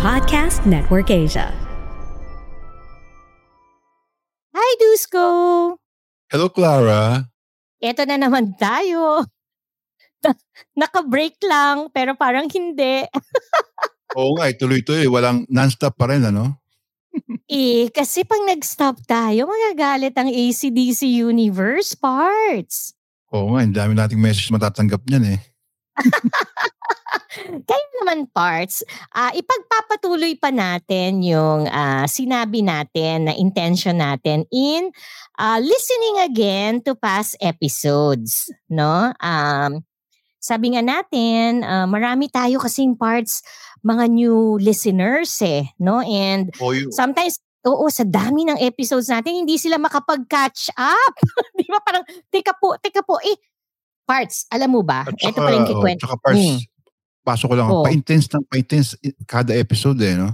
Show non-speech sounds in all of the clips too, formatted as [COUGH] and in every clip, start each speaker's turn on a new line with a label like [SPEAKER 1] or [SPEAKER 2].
[SPEAKER 1] Podcast Network Asia.
[SPEAKER 2] Hi, Dusko!
[SPEAKER 3] Hello, Clara.
[SPEAKER 2] Eto na naman tayo. [LAUGHS] Naka-break lang, pero parang hindi. [LAUGHS]
[SPEAKER 3] Oo nga, eh, tuloy-tuloy. Walang non-stop pa rin, ano?
[SPEAKER 2] eh, kasi pag nag-stop tayo, magagalit ang ACDC Universe parts.
[SPEAKER 3] Oo nga, ang dami nating message matatanggap niyan eh. [LAUGHS]
[SPEAKER 2] Kaya naman parts, uh, ipagpapatuloy pa natin yung uh, sinabi natin na intention natin in uh, listening again to past episodes, no? Um, sabi nga natin, uh, marami tayo kasing parts mga new listeners eh, no? And
[SPEAKER 3] oh, you.
[SPEAKER 2] sometimes Oo, sa dami ng episodes natin, hindi sila makapag-catch up. [LAUGHS] Di ba? Parang, teka po, teka po, eh, parts, alam mo ba?
[SPEAKER 3] At saka,
[SPEAKER 2] Ito pala yung kikwento.
[SPEAKER 3] Oh, parts, hmm pasok ko lang, oh. pa-intense ng pa-intense kada episode eh, no?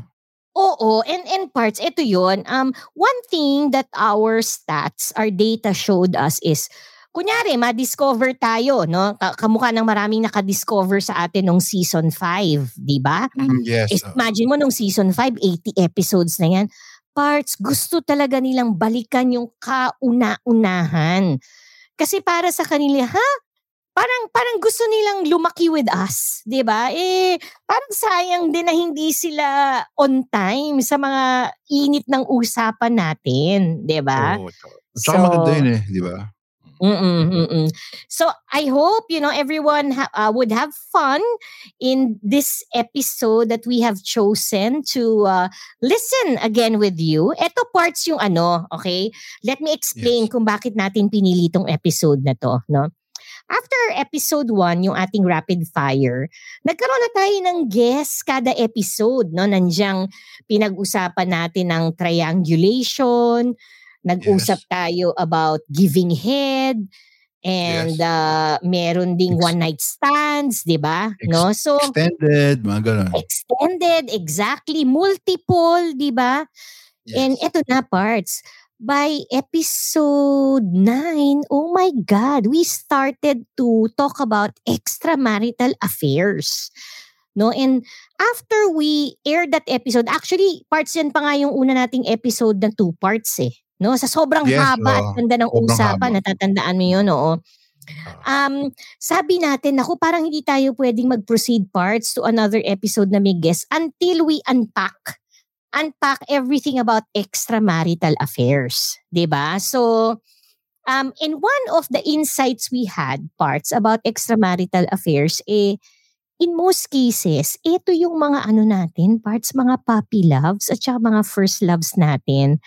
[SPEAKER 2] Oo, and and parts, ito yon. Um, one thing that our stats, our data showed us is, kunyari, ma-discover tayo, no? Kamukha ng maraming naka-discover sa atin nung season 5, di ba?
[SPEAKER 3] Mm, yes.
[SPEAKER 2] Imagine mo nung season 5, 80 episodes na yan. Parts, gusto talaga nilang balikan yung kauna-unahan. Kasi para sa kanila, ha? Parang parang gusto nilang lumaki with us, 'di ba? Eh parang sayang din na hindi sila on time sa mga init ng usapan natin, 'di ba?
[SPEAKER 3] Oh, so, maganda yun eh, 'di ba?
[SPEAKER 2] Mm-mm, mm-mm. So I hope you know everyone ha- uh, would have fun in this episode that we have chosen to uh, listen again with you. Ito parts yung ano, okay? Let me explain yes. kung bakit natin pinili tong episode na to, no? After episode 1, yung ating rapid fire, nagkaroon na tayo ng guest kada episode. No? Nandiyan pinag-usapan natin ng triangulation, nag-usap yes. tayo about giving head, and yes. uh, meron ding Ex- one night stands, 'di ba? Ex- no?
[SPEAKER 3] So extended, mga ganun.
[SPEAKER 2] Extended, exactly, multiple, 'di ba? Yes. And ito na parts by episode 9, oh my God, we started to talk about extramarital affairs. No? And after we aired that episode, actually, parts yan pa nga yung una nating episode ng two parts eh. No? Sa sobrang yes, haba uh, at ganda ng usapan, haba. natatandaan mo yun, oo. Ah. Um, sabi natin, ako parang hindi tayo pwedeng mag-proceed parts to another episode na may guest until we unpack unpack everything about extramarital affairs, 'di ba? So um in one of the insights we had parts about extramarital affairs eh in most cases, ito yung mga ano natin, parts mga puppy loves at saka mga first loves natin.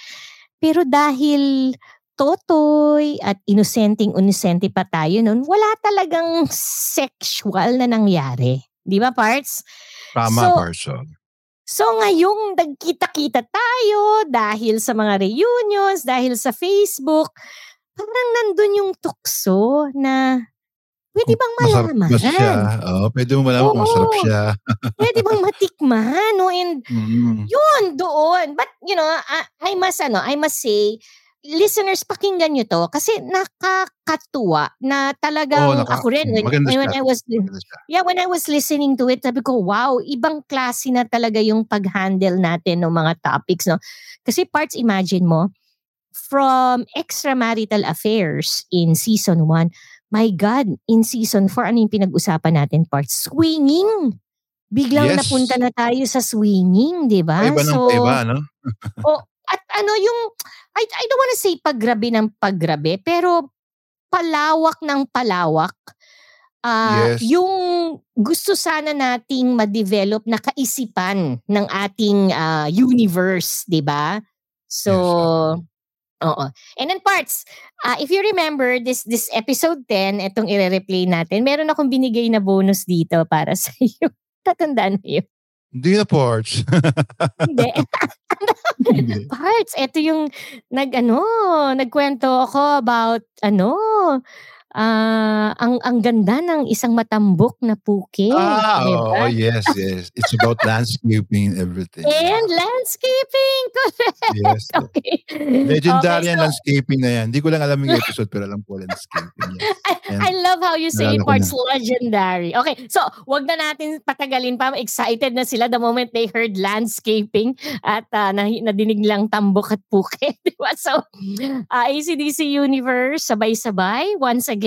[SPEAKER 2] Pero dahil totoy at inosenteng inosente pa tayo noon, wala talagang sexual na nangyari. Di ba, Parts?
[SPEAKER 3] Tama, so, Parts.
[SPEAKER 2] So ngayong nagkita-kita tayo dahil sa mga reunions, dahil sa Facebook, parang nandun yung tukso na pwede bang malaman?
[SPEAKER 3] Masarap ba siya? Oh, pwede mo malaman kung masarap siya. [LAUGHS]
[SPEAKER 2] pwede bang matikman? No? And mm. yun, doon. But, you know, I, I must, ano, I must say, listeners, pakinggan nyo to kasi nakakatuwa na talagang oh, naka, ako rin when, when I was yeah when I was listening to it sabi ko wow ibang klase na talaga yung pag-handle natin ng mga topics no? Kasi parts imagine mo from extramarital affairs in season 1 my god in season 4 ano yung pinag-usapan natin? Parts swinging. Biglang yes. napunta na tayo sa swinging di ba?
[SPEAKER 3] Iba so iba [LAUGHS] no
[SPEAKER 2] oh, at ano yung I, I don't want to say paggrabe ng paggrabe, pero palawak ng palawak. Uh, yes. Yung gusto sana nating ma-develop na kaisipan ng ating uh, universe, di ba? So, yes. Oo. And then parts, uh, if you remember this this episode 10, itong i-replay natin, meron akong binigay na bonus dito para [LAUGHS] sa iyo. Tatandaan mo yun.
[SPEAKER 3] Hindi na parts. [LAUGHS]
[SPEAKER 2] Hindi. [LAUGHS] parts, ito yung nag ano, nagkwento ako about ano, ah, ang ang ganda ng isang matambok na puke.
[SPEAKER 3] Ah,
[SPEAKER 2] diba?
[SPEAKER 3] oh, yes, yes. It's about [LAUGHS] landscaping and everything.
[SPEAKER 2] And landscaping, [LAUGHS] correct.
[SPEAKER 3] Yes.
[SPEAKER 2] Okay.
[SPEAKER 3] Legendary
[SPEAKER 2] Okay, so-
[SPEAKER 3] landscaping na yan. Hindi ko lang alam yung [LAUGHS] episode pero alam ko landscaping. Yes. Yan.
[SPEAKER 2] I love how you say
[SPEAKER 3] ko
[SPEAKER 2] parts legendary. Okay, so wag na natin patagalin pa. Excited na sila the moment they heard landscaping at uh, na, nadinig lang tambok at puke. Di ba? So, uh, ACDC Universe, sabay-sabay. Once again,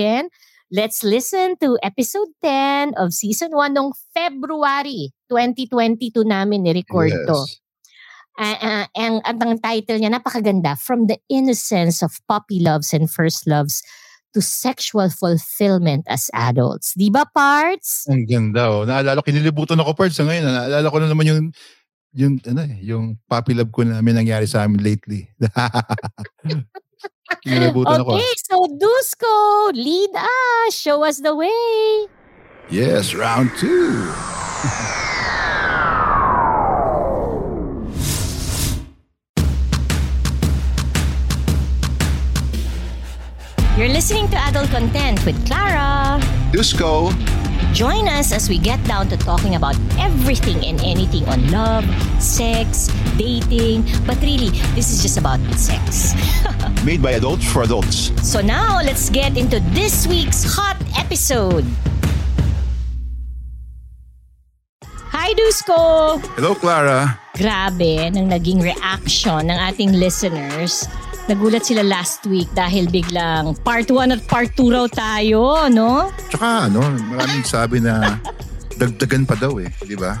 [SPEAKER 2] let's listen to episode 10 of season 1 noong February 2022 namin ni-record to.
[SPEAKER 3] Yes.
[SPEAKER 2] Uh, uh, ang, ang title niya, napakaganda. From the innocence of puppy loves and first loves to sexual fulfillment as adults. Di ba, Parts?
[SPEAKER 3] Ang ganda oh. Naalala ko, kinilibutan ako parts ngayon. Naalala ko na naman yung yung ano eh, yung puppy love ko na may nangyari sa amin lately. [LAUGHS] Kinilibutan ako. Ah.
[SPEAKER 2] Okay, so Dusko, lead us. Show us the way.
[SPEAKER 3] Yes, round two.
[SPEAKER 2] You're listening to Adult Content with Clara.
[SPEAKER 3] Dusko.
[SPEAKER 2] Join us as we get down to talking about everything and anything on love, sex, dating, but really, this is just about sex. [LAUGHS]
[SPEAKER 3] Made by adults for adults.
[SPEAKER 2] So now, let's get into this week's hot episode. Hi, Dusko!
[SPEAKER 3] Hello, Clara.
[SPEAKER 2] Grabe, nang naging reaction ng ating listeners. Nagulat sila last week dahil biglang part 1 at part 2 raw tayo, no?
[SPEAKER 3] Tsaka ano, maraming sabi na dagdagan pa daw eh, di ba?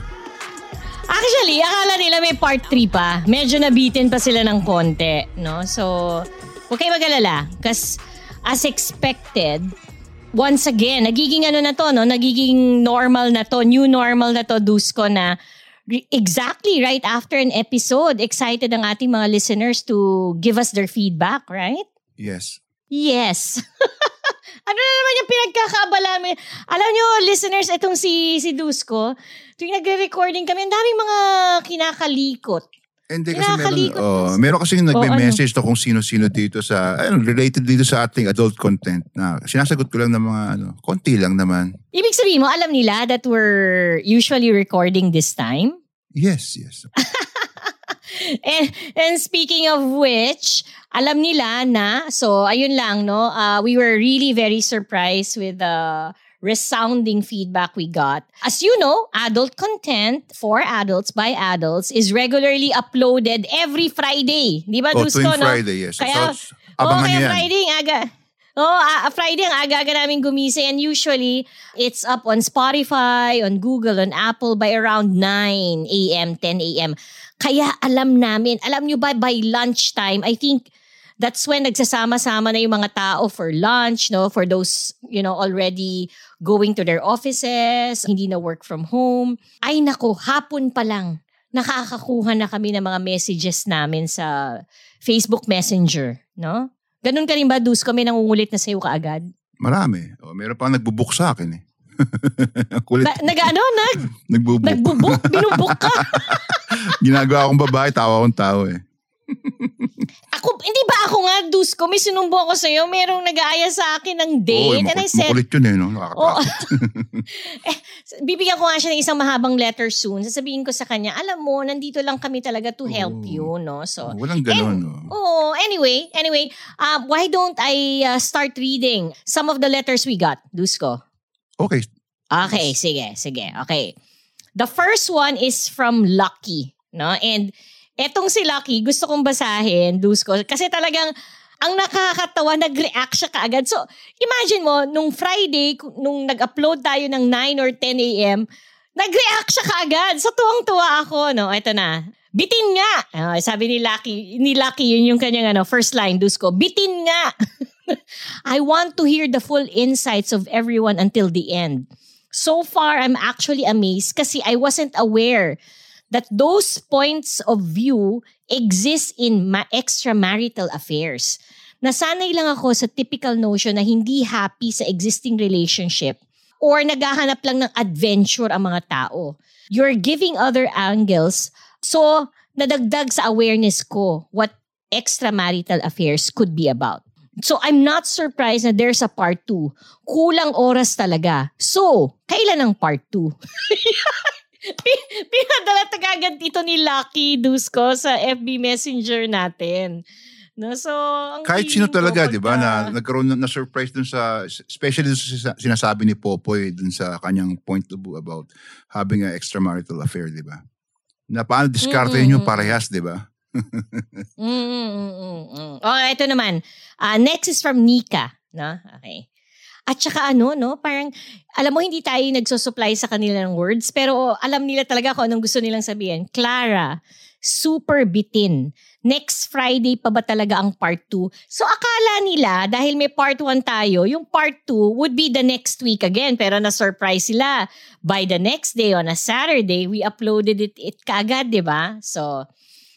[SPEAKER 2] Actually, akala nila may part 3 pa. Medyo nabitin pa sila ng konti, no? So, huwag kayo mag-alala. Kasi as expected, once again, nagiging ano na to, no? Nagiging normal na to, new normal na to, Dusko, na re- exactly right after an episode, excited ang ating mga listeners to give us their feedback, right?
[SPEAKER 3] Yes.
[SPEAKER 2] Yes. [LAUGHS] ano na naman yung pinagkakaabala mo? Alam nyo, listeners, itong si, si Dusko, tuwing nagre-recording kami, ang daming mga kinakalikot.
[SPEAKER 3] Hindi kasi meron, oh, meron kasi
[SPEAKER 2] Oh,
[SPEAKER 3] nagme-message to kung sino-sino dito sa, ano, related dito sa ating adult content na sinasagot ko lang ng mga, ano, konti lang naman.
[SPEAKER 2] Ibig sabihin mo, alam nila that we're usually recording this time?
[SPEAKER 3] Yes, yes. [LAUGHS]
[SPEAKER 2] And, and speaking of which, alam nila na, so ayun lang, no? Uh, we were really very surprised with the resounding feedback we got. As you know, adult content for adults by adults is regularly uploaded every Friday. Di ba,
[SPEAKER 3] Oh,
[SPEAKER 2] Dusko,
[SPEAKER 3] tuwing
[SPEAKER 2] no?
[SPEAKER 3] Friday, yes.
[SPEAKER 2] Kaya,
[SPEAKER 3] so,
[SPEAKER 2] oh, kaya
[SPEAKER 3] yan.
[SPEAKER 2] Friday aga. Oh, ah, Friday ang aga-aga namin gumising and usually it's up on Spotify, on Google, on Apple by around 9 a.m., 10 a.m. Kaya alam namin, alam nyo ba by lunchtime, I think that's when nagsasama-sama na yung mga tao for lunch, no? For those, you know, already going to their offices, hindi na work from home. Ay nako, hapon pa lang, nakakakuha na kami ng mga messages namin sa Facebook Messenger, no? Ganun ka rin ba, Dus? Kami nangungulit na sa'yo kaagad?
[SPEAKER 3] Marami. Oh, meron pang nagbubuk sa akin eh. [LAUGHS] Kulit.
[SPEAKER 2] Na, nag, ano? Nag, [LAUGHS]
[SPEAKER 3] nagbubuk.
[SPEAKER 2] nagbubuk? Binubuk ka? [LAUGHS]
[SPEAKER 3] Ginagawa akong babae, tawa akong tao eh.
[SPEAKER 2] Ako, hindi ba ako nga, Dus ko, may sinumbo ako sa'yo, merong nag-aaya sa akin ng
[SPEAKER 3] Oo,
[SPEAKER 2] date.
[SPEAKER 3] eh,
[SPEAKER 2] and I said,
[SPEAKER 3] makulit yun eh, no?
[SPEAKER 2] oh, [LAUGHS]
[SPEAKER 3] Nakakatakot.
[SPEAKER 2] bibigyan ko nga siya ng isang mahabang letter soon. Sasabihin ko sa kanya, alam mo, nandito lang kami talaga to help
[SPEAKER 3] Oo.
[SPEAKER 2] you, no? So,
[SPEAKER 3] Walang ganon, no?
[SPEAKER 2] Oh, anyway, anyway, um, why don't I uh, start reading some of the letters we got, Dusko?
[SPEAKER 3] Okay.
[SPEAKER 2] Okay, sige, sige. Okay. The first one is from Lucky, no? And etong si Lucky, gusto kong basahin, Dusko, kasi talagang ang nakakatawa, nag-react siya kaagad. So, imagine mo, nung Friday, nung nag-upload tayo ng 9 or 10 a.m., nag-react siya kaagad. So, tuwang-tuwa ako, no? Ito na. Bitin nga! Ah, sabi ni Lucky, ni Lucky, yun yung kanyang ano, first line, Dusko. Bitin nga! [LAUGHS] I want to hear the full insights of everyone until the end. So far, I'm actually amazed kasi I wasn't aware that those points of view exists in ma- extramarital affairs. Nasanay lang ako sa typical notion na hindi happy sa existing relationship or naghahanap lang ng adventure ang mga tao. You're giving other angles. So, nadagdag sa awareness ko what extramarital affairs could be about. So, I'm not surprised na there's a part 2. Kulang oras talaga. So, kailan ang part 2? [LAUGHS] [LAUGHS] Pinadala tagagad ito ni Lucky Dusko sa FB Messenger natin. No, so, ang
[SPEAKER 3] Kahit sino talaga, di ba, na nagkaroon na, na-surprise dun sa, especially dun sa sinasabi ni Popoy dun sa kanyang point of view about having an extramarital affair, di ba? Na paano diskartehin
[SPEAKER 2] Mm-mm.
[SPEAKER 3] yung parehas, di ba?
[SPEAKER 2] Mm, mm, mm, mm, mm. Oh, ito naman. Ah, next is from Nika. No? Okay. At saka ano, no? Parang, alam mo, hindi tayo nagsusupply sa kanila ng words, pero alam nila talaga kung anong gusto nilang sabihin. Clara, super bitin. Next Friday pa ba talaga ang part 2? So akala nila, dahil may part 1 tayo, yung part 2 would be the next week again. Pero na-surprise sila. By the next day, on a Saturday, we uploaded it, it kagad, di ba? So,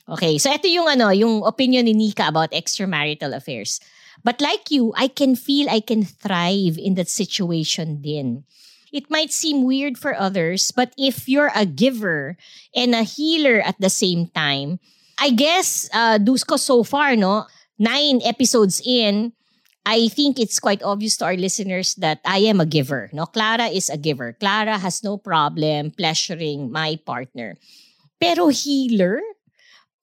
[SPEAKER 2] Okay, so ito yung ano, yung opinion ni Nika about extramarital affairs. But like you, I can feel I can thrive in that situation din. It might seem weird for others, but if you're a giver and a healer at the same time, I guess, uh, Dusko so far, no, nine episodes in, I think it's quite obvious to our listeners that I am a giver. No, Clara is a giver. Clara has no problem pleasuring my partner. Pero healer,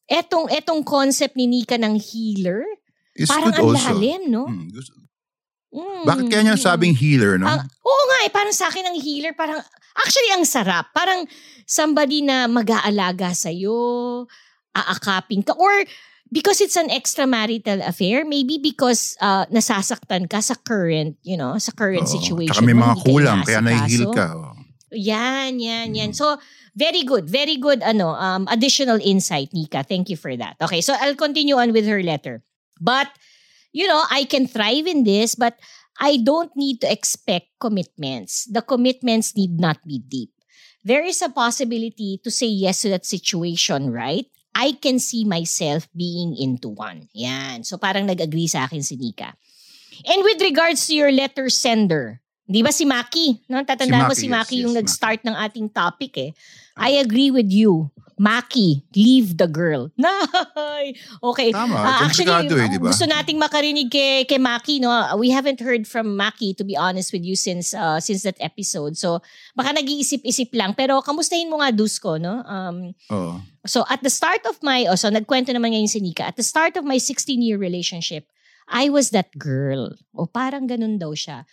[SPEAKER 2] etong etong concept ni Nika ng healer,
[SPEAKER 3] It's
[SPEAKER 2] parang
[SPEAKER 3] good
[SPEAKER 2] ang
[SPEAKER 3] also.
[SPEAKER 2] lalim, no?
[SPEAKER 3] Hmm, gusto-
[SPEAKER 2] Mm,
[SPEAKER 3] Bakit kaya niya
[SPEAKER 2] mm.
[SPEAKER 3] sabing healer, no?
[SPEAKER 2] Ang- oo nga eh, parang sa akin ang healer, parang, actually ang sarap. Parang somebody na mag-aalaga sa'yo, aakapin ka, or because it's an extramarital affair, maybe because uh, nasasaktan ka sa current, you know, sa current
[SPEAKER 3] Oo.
[SPEAKER 2] situation.
[SPEAKER 3] Tsaka may
[SPEAKER 2] mo,
[SPEAKER 3] mga
[SPEAKER 2] hindi ka
[SPEAKER 3] kulang, kaya
[SPEAKER 2] inaasikaso.
[SPEAKER 3] nahihil ka. oh.
[SPEAKER 2] Yan, yan, yan.
[SPEAKER 3] Mm.
[SPEAKER 2] So, very good. Very good ano, um, additional insight, Nika. Thank you for that. Okay, so I'll continue on with her letter. But, you know, I can thrive in this, but I don't need to expect commitments. The commitments need not be deep. There is a possibility to say yes to that situation, right? I can see myself being into one. Yan. So parang nag-agree sa akin si Nika. And with regards to your letter sender, di ba si Maki? No? Tatandaan mo
[SPEAKER 3] Si
[SPEAKER 2] si
[SPEAKER 3] Maki,
[SPEAKER 2] Maki
[SPEAKER 3] yes,
[SPEAKER 2] yung
[SPEAKER 3] yes,
[SPEAKER 2] nag-start ng ating topic eh. I agree with you. Maki, leave the girl. [LAUGHS] Nay! Okay.
[SPEAKER 3] Tama,
[SPEAKER 2] Ah, actually,
[SPEAKER 3] eh, di ba?
[SPEAKER 2] gusto nating makarinig kay, kay Maki, no? We haven't heard from Maki, to be honest with you, since uh, since that episode. So, baka nag-iisip-isip lang. Pero, kamustahin mo nga, Dusko, no? Um,
[SPEAKER 3] Oo.
[SPEAKER 2] so, at the start of my, oh, so nagkwento naman ngayon si Nika, at the start of my 16-year relationship, I was that girl. O parang ganun daw siya.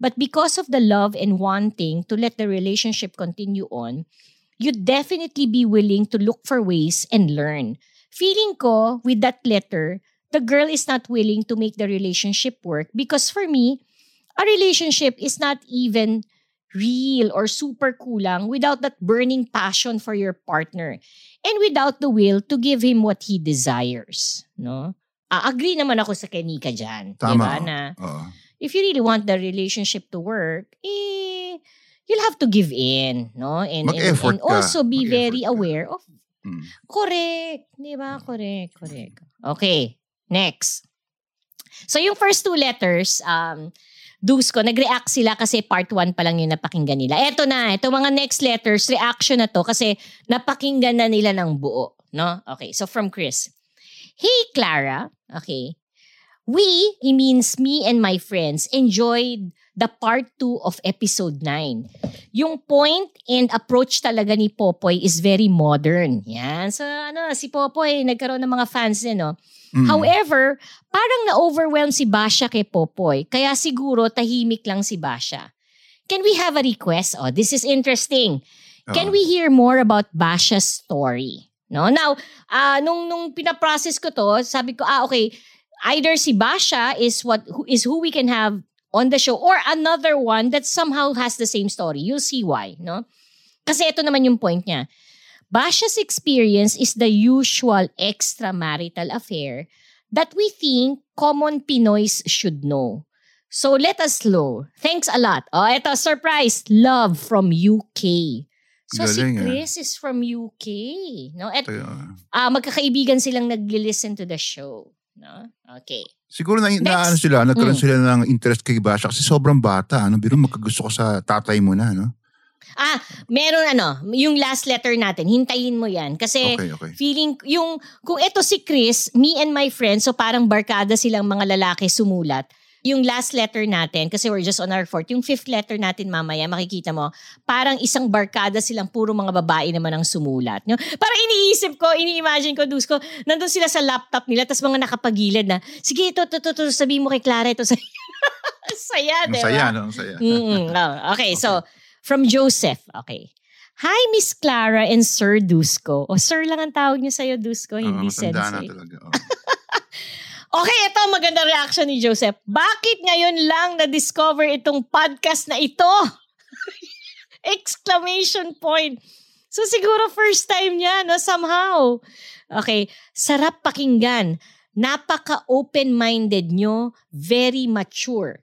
[SPEAKER 2] But because of the love and wanting to let the relationship continue on, you'd definitely be willing to look for ways and learn. Feeling ko, with that letter, the girl is not willing to make the relationship work because for me, a relationship is not even real or super kulang without that burning passion for your partner and without the will to give him what he desires. No? Ah, agree naman ako sa Kenika dyan.
[SPEAKER 3] Tama.
[SPEAKER 2] Diba? Na
[SPEAKER 3] Oo.
[SPEAKER 2] if you really want the relationship to work, eh, you'll have to give in, no? And, and, and also be very
[SPEAKER 3] ka.
[SPEAKER 2] aware of,
[SPEAKER 3] Mm.
[SPEAKER 2] correct, di ba? Correct, correct. Okay, next. So yung first two letters, um, Dusko, nag-react sila kasi part 1 pa lang yung napakinggan nila. Eto na, ito mga next letters, reaction na to kasi napakinggan na nila ng buo. No? Okay, so from Chris. Hey, Clara. Okay. We, he means me and my friends, enjoyed the part 2 of episode 9. Yung point and approach talaga ni Popoy is very modern. Yan. So, ano, si Popoy, nagkaroon ng mga fans din, no?
[SPEAKER 3] Mm.
[SPEAKER 2] However, parang na-overwhelm si Basha kay Popoy, kaya siguro tahimik lang si Basha. Can we have a request? Oh, this is interesting. Can
[SPEAKER 3] Oo.
[SPEAKER 2] we hear more about Basha's story? No? Now, ah nung nung pinaprocess ko to, sabi ko, ah okay, either si Basha is what who is who we can have on the show or another one that somehow has the same story. You'll see why, no? Kasi ito naman yung point niya. Basha's experience is the usual extramarital affair that we think common Pinoys should know. So let us slow. Thanks a lot. Oh, ito, surprise. Love from UK. So si
[SPEAKER 3] Galing, ah.
[SPEAKER 2] Chris is from UK, no? At ah, magkakaibigan silang nag-listen to the show, no? Okay.
[SPEAKER 3] Siguro na, na ano sila, nagkaroon
[SPEAKER 2] Mm.
[SPEAKER 3] sila ng interest kay Basha kasi sobrang bata. Ano, biro magkagusto ko sa tatay mo na, no?
[SPEAKER 2] Ah, meron ano, yung last letter natin, hintayin mo yan. Kasi
[SPEAKER 3] Okay, okay.
[SPEAKER 2] feeling, yung, kung ito si Chris, me and my friends, so parang barkada silang mga lalaki sumulat, yung last letter natin, kasi we're just on our fourth, yung fifth letter natin mamaya, makikita mo, parang isang barkada silang puro mga babae naman ang sumulat. No? Parang iniisip ko, ini-imagine ko, dus ko, nandun sila sa laptop nila, tapos mga nakapagilid na, sige, ito, ito, ito, ito, sabihin mo kay Clara, ito, saya. [LAUGHS] saya,
[SPEAKER 3] Ang
[SPEAKER 2] di ba?
[SPEAKER 3] saya, no? Saya.
[SPEAKER 2] Mm-mm. [LAUGHS] Oh, okay, so from Joseph. Okay. Hi, Miss Clara and Sir Dusko. O, Sir lang ang tawag niyo sa'yo, Dusko, hindi
[SPEAKER 3] Oo, matanda na talaga. oh.
[SPEAKER 2] Okay, ito maganda reaction ni Joseph. Bakit ngayon lang na-discover itong podcast na ito? [LAUGHS] Exclamation point. So siguro first time niya, no? Somehow. Okay, sarap pakinggan. Napaka-open-minded nyo. Very mature.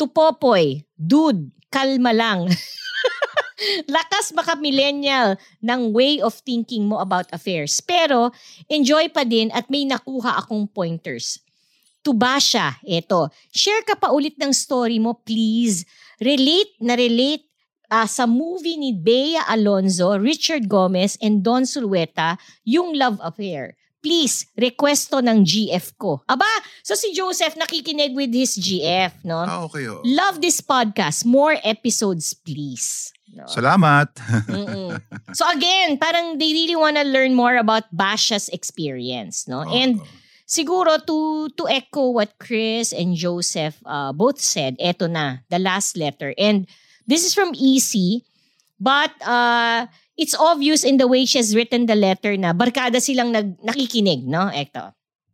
[SPEAKER 2] Tupopoy, dude, kalma lang. [LAUGHS] Lakas baka millennial ng way of thinking mo about affairs. Pero enjoy pa din at may nakuha akong pointers. Tubasha, eto. Share ka pa ulit ng story mo, please. Relate na relate ah, sa movie ni Bea Alonzo, Richard Gomez, and Don Sulueta, yung love affair. Please, request to ng GF ko. Aba, so si Joseph nakikinig with his GF, no?
[SPEAKER 3] Ah, okay. Oh.
[SPEAKER 2] Love this podcast. More episodes, please. No?
[SPEAKER 3] Salamat. [LAUGHS]
[SPEAKER 2] So again, parang they really wanna learn more about Basha's experience, no? And
[SPEAKER 3] Oo.
[SPEAKER 2] Siguro to to echo what Chris and Joseph uh, both said, eto na, the last letter. And this is from EC, but uh, it's obvious in the way she has written the letter na barkada silang nag, nakikinig, no? Eto.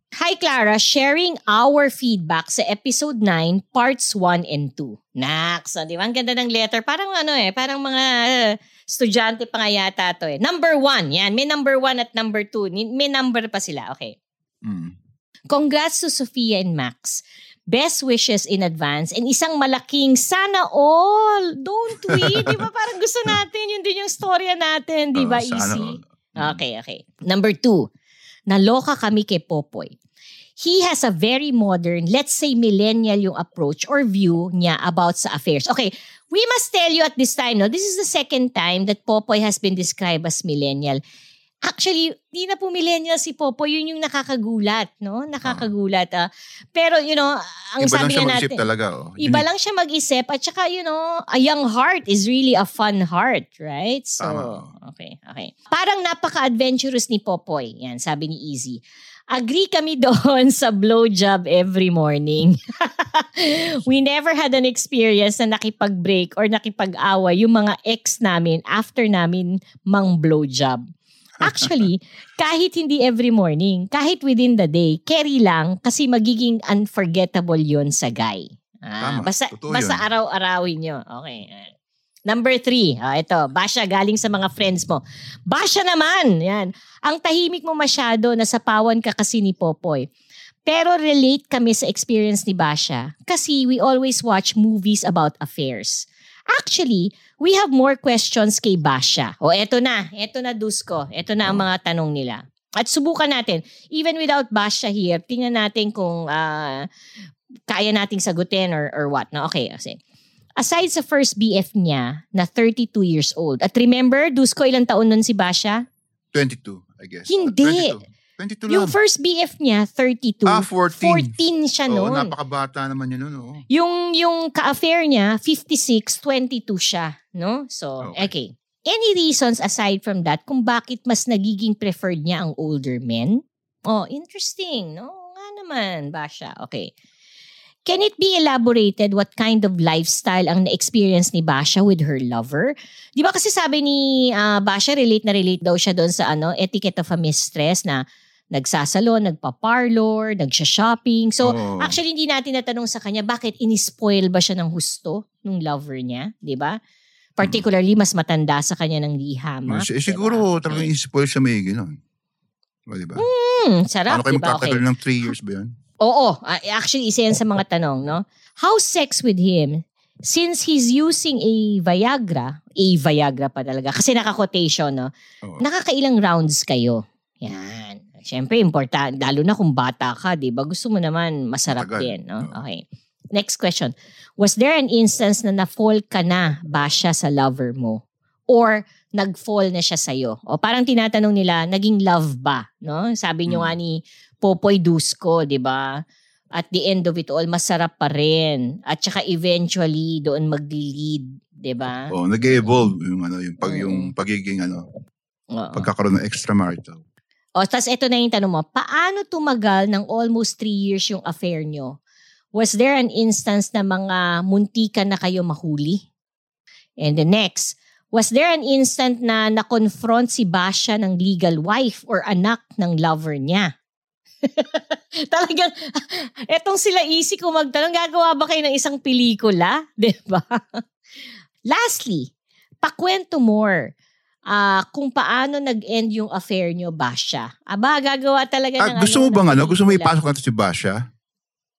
[SPEAKER 2] Hi Clara, sharing our feedback sa episode 9, parts 1 and 2. Nax, oh, di ba? Ang ganda ng letter. Parang ano eh, parang mga uh, estudyante pa nga yata to eh. Number 1, yan. May number 1 at number 2. May number pa sila. Okay.
[SPEAKER 3] Mm.
[SPEAKER 2] Congrats to Sophia and Max. Best wishes in advance and isang malaking sana all. Don't we? [LAUGHS] di ba parang gusto natin, yun din yung storya natin, di ba,
[SPEAKER 3] Oo, sana
[SPEAKER 2] easy?
[SPEAKER 3] all.
[SPEAKER 2] Okay, okay. Number two, naloka kami kay Popoy. He has a very modern, let's say millennial yung approach or view niya about sa affairs. Okay, we must tell you at this time, no, this is the second time that Popoy has been described as millennial. Actually, di na po millennial si Popoy, yun yung nakakagulat, no? Nakakagulat. ah. Pero, you know, ang
[SPEAKER 3] Iba lang
[SPEAKER 2] sabi
[SPEAKER 3] siya
[SPEAKER 2] nga
[SPEAKER 3] mag-isip
[SPEAKER 2] natin,
[SPEAKER 3] talaga. Oh.
[SPEAKER 2] Iba lang siya mag-isip at saka, you know, a young heart is really a fun heart, right? So,
[SPEAKER 3] Tama.
[SPEAKER 2] okay, okay. Parang napaka-adventurous ni Popoy. Yan, sabi ni Easy. Agree kami [LAUGHS] doon sa blowjob every morning. [LAUGHS] We never had an experience na nakipag-break or nakipag-awa yung mga ex namin after namin mang blowjob. Actually, kahit hindi every morning, kahit within the day, carry lang kasi magiging unforgettable yon sa guy. Ah,
[SPEAKER 3] Tama.
[SPEAKER 2] basta
[SPEAKER 3] Totoo
[SPEAKER 2] basta
[SPEAKER 3] yun.
[SPEAKER 2] araw-arawin nyo. Okay. Number three, ah, ito, Basha galing sa mga friends mo. Basha naman, yan. Ang tahimik mo masyado, nasapawan ka kasi ni Popoy. Pero relate kami sa experience ni Basha kasi we always watch movies about affairs. Actually, we have more questions kay Basha. O eto na, eto na Dusko. Eto na ang mga tanong nila. At subukan natin, even without Basha here, tingnan natin kung ah, kaya nating sagutin or, or what. No? Okay, kasi. Aside sa first BF niya na 32 years old. At remember, Dusko, ilang taon nun si Basha?
[SPEAKER 3] 22, I guess.
[SPEAKER 2] Hindi.
[SPEAKER 3] 22. 22
[SPEAKER 2] Yung
[SPEAKER 3] lang.
[SPEAKER 2] first BF niya, 32.
[SPEAKER 3] Ah, 14.
[SPEAKER 2] 14 siya
[SPEAKER 3] Oo,
[SPEAKER 2] noon.
[SPEAKER 3] napakabata naman yun. No?
[SPEAKER 2] Yung yung ka-affair niya, 56, 22 siya, no? So, okay.
[SPEAKER 3] Okay.
[SPEAKER 2] Any reasons aside from that kung bakit mas nagiging preferred niya ang older men? Oh, interesting, no? Nga naman, Basha. Okay. Can it be elaborated what kind of lifestyle ang na-experience ni Basha with her lover? Di ba kasi sabi ni ah, Basha, relate na relate daw siya doon sa ano, etiquette of a mistress na nagsasalo, nagpa-parlor, nagsha-shopping. So,
[SPEAKER 3] Oo.
[SPEAKER 2] actually, hindi natin natanong sa kanya, bakit inispoil ba siya ng husto nung lover niya? Di ba? Particularly, mas matanda sa kanya ng lihama.
[SPEAKER 3] Eh, siguro talagang ispoil siya may gano'n. O, di ba?
[SPEAKER 2] Hmm, sarap,
[SPEAKER 3] Ano kayo
[SPEAKER 2] di ba?
[SPEAKER 3] magtatagal
[SPEAKER 2] Okay.
[SPEAKER 3] ng 3 years ba yun?
[SPEAKER 2] Oo, actually, isa yan sa mga [LAUGHS] tanong, no? How sex with him? since he's using a Viagra, a Viagra pa talaga, kasi naka-quotation, no?
[SPEAKER 3] Oo.
[SPEAKER 2] Nakakailang rounds kayo. Yan. Siyempre, important. Lalo na kung bata ka, di ba? Gusto mo naman masarap
[SPEAKER 3] Matagal.
[SPEAKER 2] din, no?
[SPEAKER 3] Oo.
[SPEAKER 2] Okay. Next question. Was there an instance na na-fall ka na ba siya sa lover mo? Or nag-fall na siya sa'yo? O parang tinatanong nila, naging love ba? No? Sabi nyo
[SPEAKER 3] Hmm.
[SPEAKER 2] nga ni Popoy Dusko, di ba? At the end of it all, masarap pa rin. At saka eventually, doon mag-lead, di ba?
[SPEAKER 3] Oh, nag-evolve yung ano, yung pag
[SPEAKER 2] Oo.
[SPEAKER 3] yung pagiging ano,
[SPEAKER 2] Oo.
[SPEAKER 3] pagkakaroon ng extramarital.
[SPEAKER 2] O, tas ito na yung tanong mo, paano tumagal ng almost three years yung affair nyo? Was there an instance na mga muntikan na kayo mahuli? And the next, was there an instant na na-confront si Basha ng legal wife or anak ng lover niya? [LAUGHS] Talagang, [LAUGHS] etong sila easy ko magtanong, gagawa ba kayo ng isang pelikula? [LAUGHS] ba? Lastly, pakwento more ah kung paano nag-end yung affair nyo, Basha. Aba, gagawa talaga
[SPEAKER 3] Ah,
[SPEAKER 2] ng
[SPEAKER 3] gusto mo
[SPEAKER 2] ano,
[SPEAKER 3] bang
[SPEAKER 2] ng
[SPEAKER 3] ano? Gusto mo ipasok natin si Basha?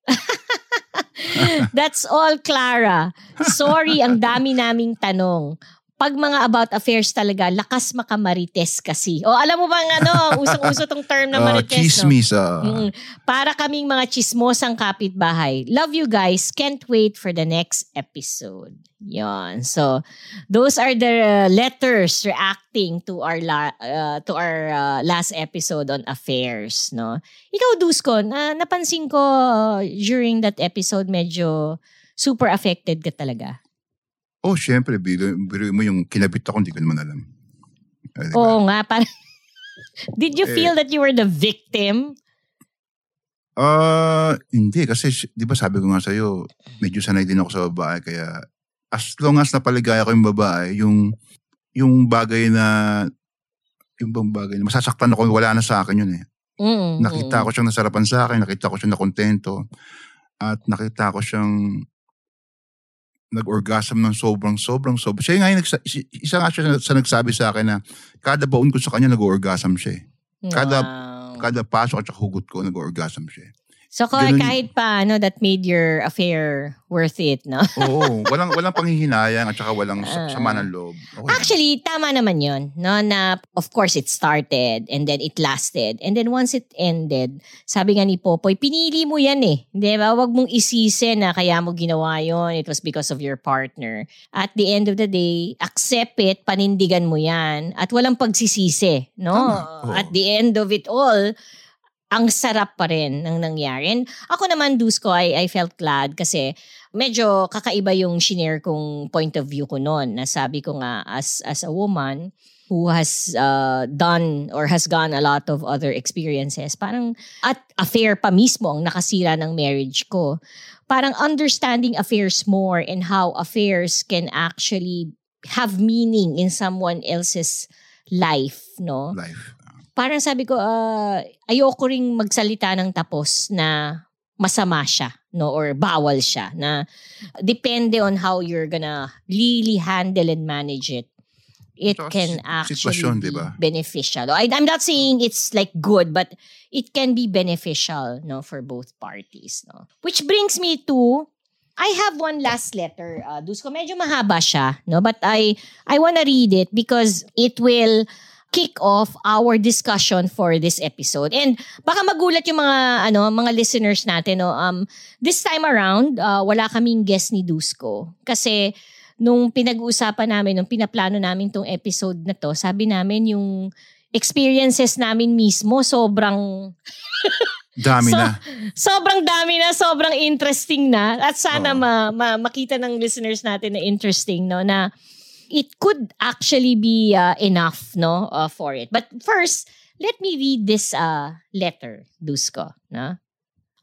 [SPEAKER 3] [LAUGHS]
[SPEAKER 2] That's all, Clara. Sorry, ang dami naming tanong. Pag mga about affairs talaga, lakas makamarites kasi. O alam mo bang ano, usong-uso tong term na
[SPEAKER 3] Ah,
[SPEAKER 2] marites, no?
[SPEAKER 3] chismis. ah.
[SPEAKER 2] Mm, para kaming mga chismosang kapitbahay. Love you guys. Can't wait for the next episode. Yon. So, those are the uh, letters reacting to our la- uh, to our uh, last episode on affairs, no. Ikaw Dusko, na napansin ko uh, during that episode medyo super affected ka talaga.
[SPEAKER 3] Oh, syempre, biro, biro mo yung kinabit ako, hindi ko naman alam. Ah, diba?
[SPEAKER 2] Oo nga, parang [LAUGHS] Did you
[SPEAKER 3] Eh,
[SPEAKER 2] feel that you were the victim?
[SPEAKER 3] Ah, hindi kasi 'di ba sabi ko nga sa iyo, medyo sanay din ako sa babae kaya as long as napaligaya ko yung babae, yung yung bagay na yung bang bagay na masasaktan ako, wala na sa akin yun eh.
[SPEAKER 2] Mm,
[SPEAKER 3] Nakita ko siyang nasarapan sa akin, nakita ko siyang nakontento at nakita ko siyang nag-orgasm ng sobrang sobrang sobrang. Siya nga yung nagsa- isa nga siya sa nagsabi sa akin na kada baon ko sa kanya nag-orgasm siya eh. kada-
[SPEAKER 2] Wow.
[SPEAKER 3] Kada pasok at hugot ko nag-orgasm siya eh.
[SPEAKER 2] So kung
[SPEAKER 3] Ganun-
[SPEAKER 2] kahit pa ano that made your affair worth it, no? [LAUGHS]
[SPEAKER 3] Oo, walang walang panghihinayang at saka walang
[SPEAKER 2] Ah.
[SPEAKER 3] sama ng loob. Okay.
[SPEAKER 2] Actually, tama naman 'yon, no? Na of course it started and then it lasted. And then once it ended, sabi nga ni Popoy, pinili mo 'yan eh. 'Di ba? Wag mong isisi na kaya mo ginawa 'yon. It was because of your partner. At the end of the day, accept it, panindigan mo 'yan at walang pagsisisi, no?
[SPEAKER 3] Tama.
[SPEAKER 2] At the end of it all, ang sarap pa rin ng nangyari. And ako naman, Dusko, I, I felt glad kasi medyo kakaiba yung shinare kong point of view ko noon. Nasabi ko nga, as, as a woman who has uh, done or has gone a lot of other experiences, parang at affair pa mismo ang nakasira ng marriage ko. Parang understanding affairs more and how affairs can actually have meaning in someone else's life, no?
[SPEAKER 3] Life.
[SPEAKER 2] Parang sabi ko, ah, ayoko ring magsalita ng tapos na masama siya, no? Or bawal siya. Na depende on how you're gonna really handle and manage it. It
[SPEAKER 3] Tsaka
[SPEAKER 2] can actually be
[SPEAKER 3] di ba?
[SPEAKER 2] beneficial. I, I'm not saying it's like good, but it can be beneficial, no, for both parties, no. Which brings me to I have one last letter, uh, Dusko. Medyo mahaba siya, no? But I I wanna read it because it will kick off our discussion for this episode. And baka magulat yung mga ano, mga listeners natin, no. Um this time around, uh, wala kaming guest ni Dusko kasi nung pinag-uusapan namin, nung pinaplano namin tong episode na to, sabi namin yung experiences namin mismo sobrang [LAUGHS]
[SPEAKER 3] Dami
[SPEAKER 2] So,
[SPEAKER 3] na.
[SPEAKER 2] sobrang dami na, sobrang interesting na. At sana
[SPEAKER 3] Oo.
[SPEAKER 2] ma, ma- makita ng listeners natin na interesting, no, na it could actually be uh, enough, no, uh, for it. But first, let me read this uh, letter, Dusko, no?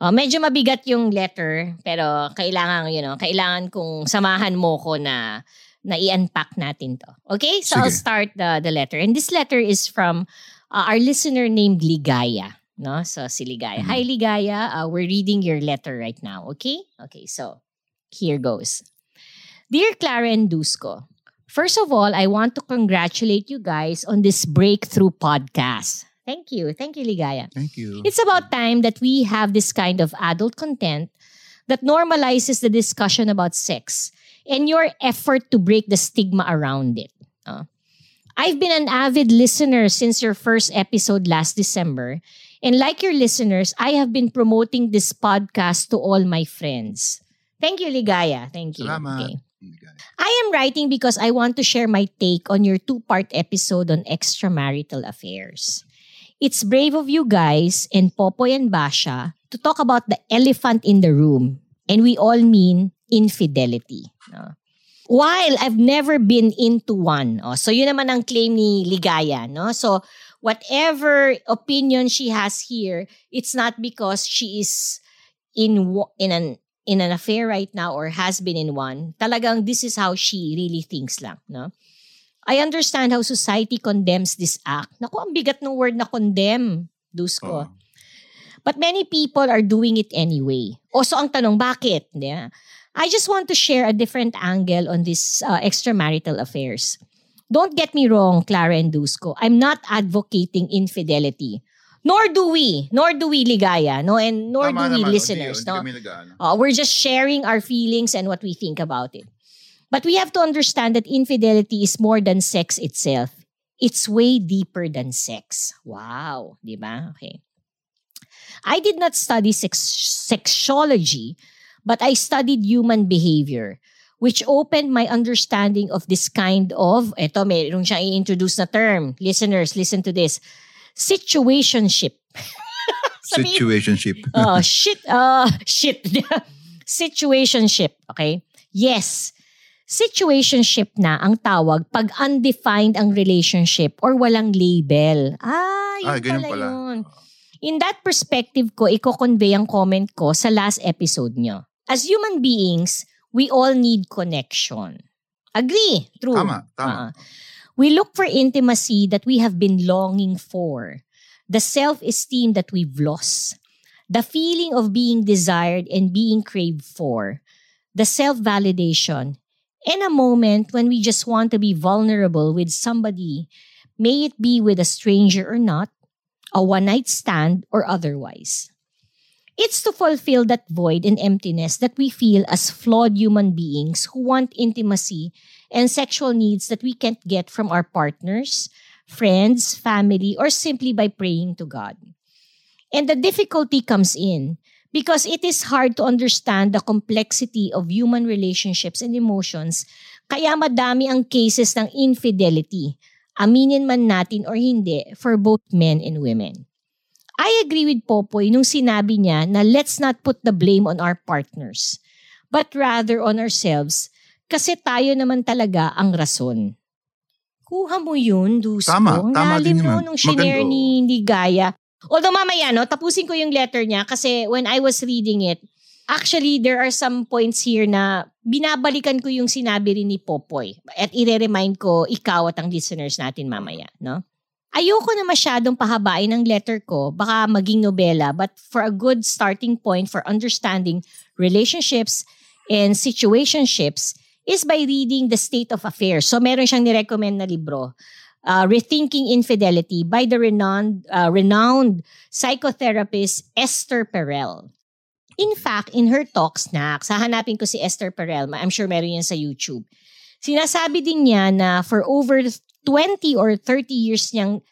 [SPEAKER 2] Uh, medyo mabigat yung letter, pero kailangan, you know, kailangan kong samahan mo ko na na i-unpack natin to. Okay? So I'll
[SPEAKER 3] Sige.
[SPEAKER 2] start the, the letter. And this letter is from uh, our listener named Ligaya. No? So si Ligaya.
[SPEAKER 3] Mhm.
[SPEAKER 2] Hi Ligaya, uh, we're reading your letter right now. Okay? Okay, so here goes. Dear Clara and Dusko, first of all, I want to congratulate you guys on this breakthrough podcast. Thank you. Thank you, Ligaya.
[SPEAKER 3] Thank you.
[SPEAKER 2] It's about time that we have this kind of adult content that normalizes the discussion about sex and your effort to break the stigma around it. Uh, I've been an avid listener since your first episode last December. And like your listeners, I have been promoting this podcast to all my friends. Thank you, Ligaya. Thank you.
[SPEAKER 3] Salamat.
[SPEAKER 2] Okay. I am writing because I want to share my take on your two part episode on extramarital affairs. It's brave of you guys and Popoy and Basha to talk about the elephant in the room. And we all mean infidelity. No? While I've never been into one. Oh, so yun naman ang claim ni Ligaya. No? So whatever opinion she has here, it's not because she is in in an in an affair right now or has been in one. Talagang this is how she really thinks lang, no? I understand how society condemns this act. Naku, ang bigat ng word na condemn, Dusko.
[SPEAKER 3] Oo.
[SPEAKER 2] But many people are doing it anyway. O so ang tanong, bakit? Yeah. I just want to share a different angle on this uh, extramarital affairs. Don't get me wrong, Clara and Dusko. I'm not advocating infidelity. Nor do we. Nor do we, Ligaya. No? And nor
[SPEAKER 3] Tama
[SPEAKER 2] do we,
[SPEAKER 3] naman.
[SPEAKER 2] listeners.
[SPEAKER 3] Hindi,
[SPEAKER 2] no?
[SPEAKER 3] hindi.
[SPEAKER 2] Uh, we're just sharing our feelings and what we think about it. But we have to understand that infidelity is more than sex itself. It's way deeper than sex. Wow. Di ba? Okay. I did not study sex- sexology, but I studied human behavior, which opened my understanding of this kind of, eto, mayroon siyang i-introduce na term. Listeners, listen to this. [LAUGHS] Situationship. Sabihin-
[SPEAKER 3] Situationship.
[SPEAKER 2] Oh, shit. Uh, shit. [LAUGHS] Situationship. Okay? Yes. Situationship na ang tawag pag undefined ang relationship or walang label. Ah, yun
[SPEAKER 3] Ah, ganyan
[SPEAKER 2] pala,
[SPEAKER 3] pala.
[SPEAKER 2] yun. In that perspective ko, i-convey ang comment ko sa last episode nyo. As human beings, we all need connection. Agree? True.
[SPEAKER 3] Tama, tama.
[SPEAKER 2] We look for intimacy that we have been longing for, the self-esteem that we've lost, the feeling of being desired and being craved for, the self-validation, and a moment when we just want to be vulnerable with somebody, may it be with a stranger or not, a one-night stand or otherwise. It's to fulfill that void and emptiness that we feel as flawed human beings who want intimacy and sexual needs that we can't get from our partners, friends, family, or simply by praying to God. And the difficulty comes in because it is hard to understand the complexity of human relationships and emotions, kaya madami ang cases ng infidelity, aminin man natin or hindi, for both men and women. I agree with Popoy nung sinabi niya na let's not put the blame on our partners, but rather on ourselves kasi tayo naman talaga ang rason. Kuha mo yun, Dusko.
[SPEAKER 3] Tama, tama
[SPEAKER 2] lalim
[SPEAKER 3] din naman.
[SPEAKER 2] nung shinare ni, ni Gaya. Although mamaya, no, tapusin ko yung letter niya kasi when I was reading it, actually, there are some points here na binabalikan ko yung sinabi rin ni Popoy. At ire-remind ko ikaw at ang listeners natin mamaya, no? Ayoko na masyadong pahabain ang letter ko, baka maging nobela, but for a good starting point for understanding relationships and situationships is by reading The State of Affairs. So meron siyang nirecommend na libro, uh, Rethinking Infidelity by the renowned, uh, renowned psychotherapist Esther Perel. In fact, in her talks, na hahanapin ko si Esther Perel, I'm sure meron yan sa YouTube. Sinasabi din niya na for over 20 or 30 years niyang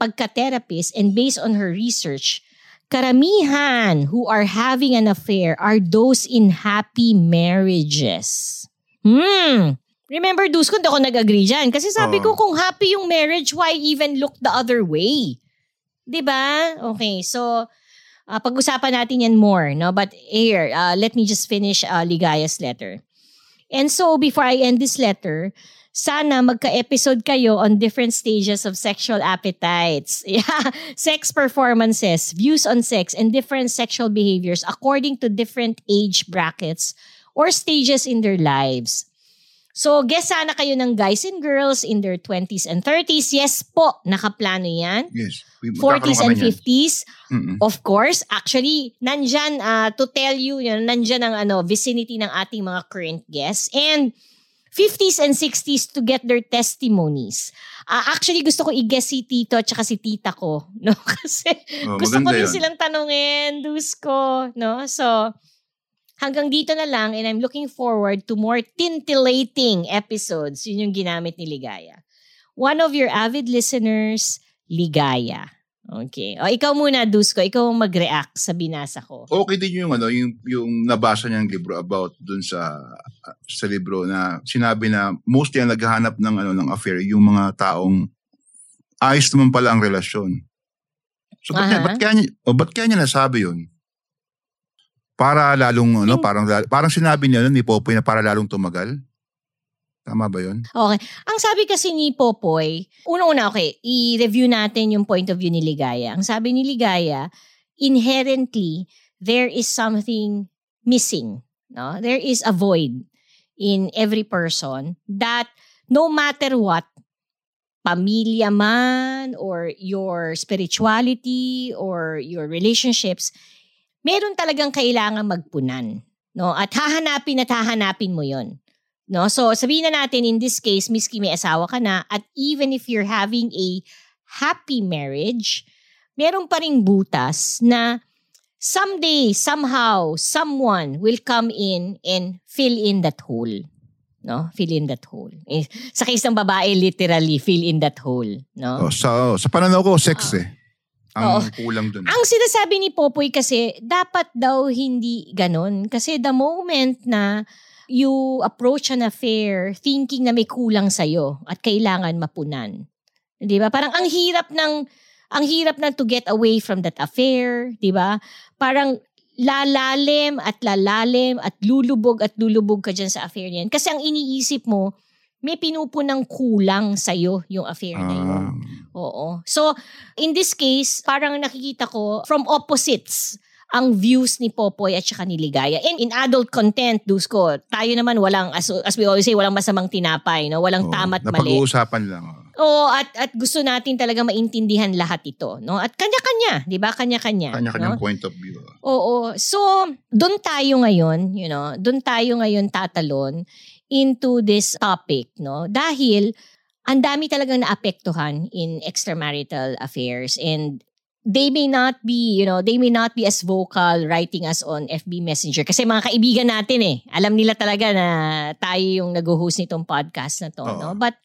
[SPEAKER 2] pagka-therapist and based on her research, karamihan who are having an affair are those in happy marriages. Hmm. Remember, Dusko, hindi ako nag-agree dyan. Kasi sabi ko, kung happy yung marriage, why even look the other way? 'Di ba? Okay, so uh, pag-usapan natin yan more, no? But here, uh, let me just finish uh, Ligaya's letter. And so, before I end this letter, sana magka-episode kayo on different stages of sexual appetites. [LAUGHS] Yeah, sex performances, views on sex, and different sexual behaviors according to different age brackets or stages in their lives. So, guess sana kayo ng guys and girls in their 20s and 30s. Yes po, nakaplano yan.
[SPEAKER 3] Yes. We-
[SPEAKER 2] 40s
[SPEAKER 3] magkakaroon
[SPEAKER 2] and
[SPEAKER 3] kami niyan.
[SPEAKER 2] 50s.
[SPEAKER 3] Mm-mm.
[SPEAKER 2] Of course, actually, nandyan uh, to tell you, yun, nandyan ang ano, vicinity ng ating mga current guests. And 50s and 60s to get their testimonies. Ah, actually, gusto ko i-guess si Tito at si Tita ko. [LAUGHS] No? Kasi
[SPEAKER 3] Oh,
[SPEAKER 2] gusto ko rin
[SPEAKER 3] yun.
[SPEAKER 2] silang tanungin, dus ko. No? So, hanggang dito na lang and I'm looking forward to more tintillating episodes. Yun yung ginamit ni Ligaya. One of your avid listeners, Ligaya. Okay. O ikaw muna, Dusko. Ikaw ang mag-react sa binasa ko.
[SPEAKER 3] Okay din yung ano, yung yung nabasa niyang libro about dun sa sa libro na sinabi na mostly ang naghahanap ng ano ng affair yung mga taong ayos naman pala ang relasyon. So ba't,
[SPEAKER 2] Aha.
[SPEAKER 3] ba't kaya niya, o ba't kaya niya nasabi yun? Para lalong ano, parang parang sinabi niya nun ni Popoy na para lalong tumagal. Tama ba yun?
[SPEAKER 2] Okay. Ang sabi kasi ni Popoy, una-una, okay, i-review natin yung point of view ni Ligaya. Ang sabi ni Ligaya, inherently, there is something missing. No? There is a void in every person that no matter what, pamilya man or your spirituality or your relationships, meron talagang kailangan magpunan. No? At hahanapin at hahanapin mo yon No? So, sabihin na natin in this case, miski may asawa ka na, at even if you're having a happy marriage, meron pa ring butas na someday, somehow, someone will come in and fill in that hole. No? Fill in that hole. Eh, sa case ng babae, literally, fill in that hole. No?
[SPEAKER 3] Oh, sa sa pananaw ko sex eh.
[SPEAKER 2] Oo.
[SPEAKER 3] Ang kulang dun.
[SPEAKER 2] Ang sinasabi ni Popoy kasi, dapat daw hindi ganon. Kasi the moment na you approach an affair thinking na may kulang sa'yo at kailangan mapunan. Di ba? Parang ang hirap ng, ang hirap na to get away from that affair. Di ba? Parang lalalim at lalalim at lulubog at lulubog ka dyan sa affair niyan. Kasi ang iniisip mo, may pinupunang kulang sa'yo yung affair na yun.
[SPEAKER 3] Ah,
[SPEAKER 2] Oo. So, in this case, parang nakikita ko from opposites ang views ni Popoy at saka ni Ligaya. And in adult content, Dusko, tayo naman walang, as, as we always say, walang masamang tinapay, no? walang
[SPEAKER 3] oo.
[SPEAKER 2] tama't mali.
[SPEAKER 3] Napag-uusapan lang. oh.
[SPEAKER 2] Oo, at, at gusto natin talaga maintindihan lahat ito. No? At kanya-kanya, di ba? Kanya-kanya.
[SPEAKER 3] Kanya-kanyang
[SPEAKER 2] no?
[SPEAKER 3] point of view.
[SPEAKER 2] Oo. So, doon tayo ngayon, you know, doon tayo ngayon tatalon into this topic, no? Dahil ang dami talagang naapektuhan in extramarital affairs and they may not be, you know, they may not be as vocal writing us on FB Messenger kasi mga kaibigan natin eh. Alam nila talaga na tayo yung nag-host nitong podcast na to,
[SPEAKER 3] Oo.
[SPEAKER 2] no? But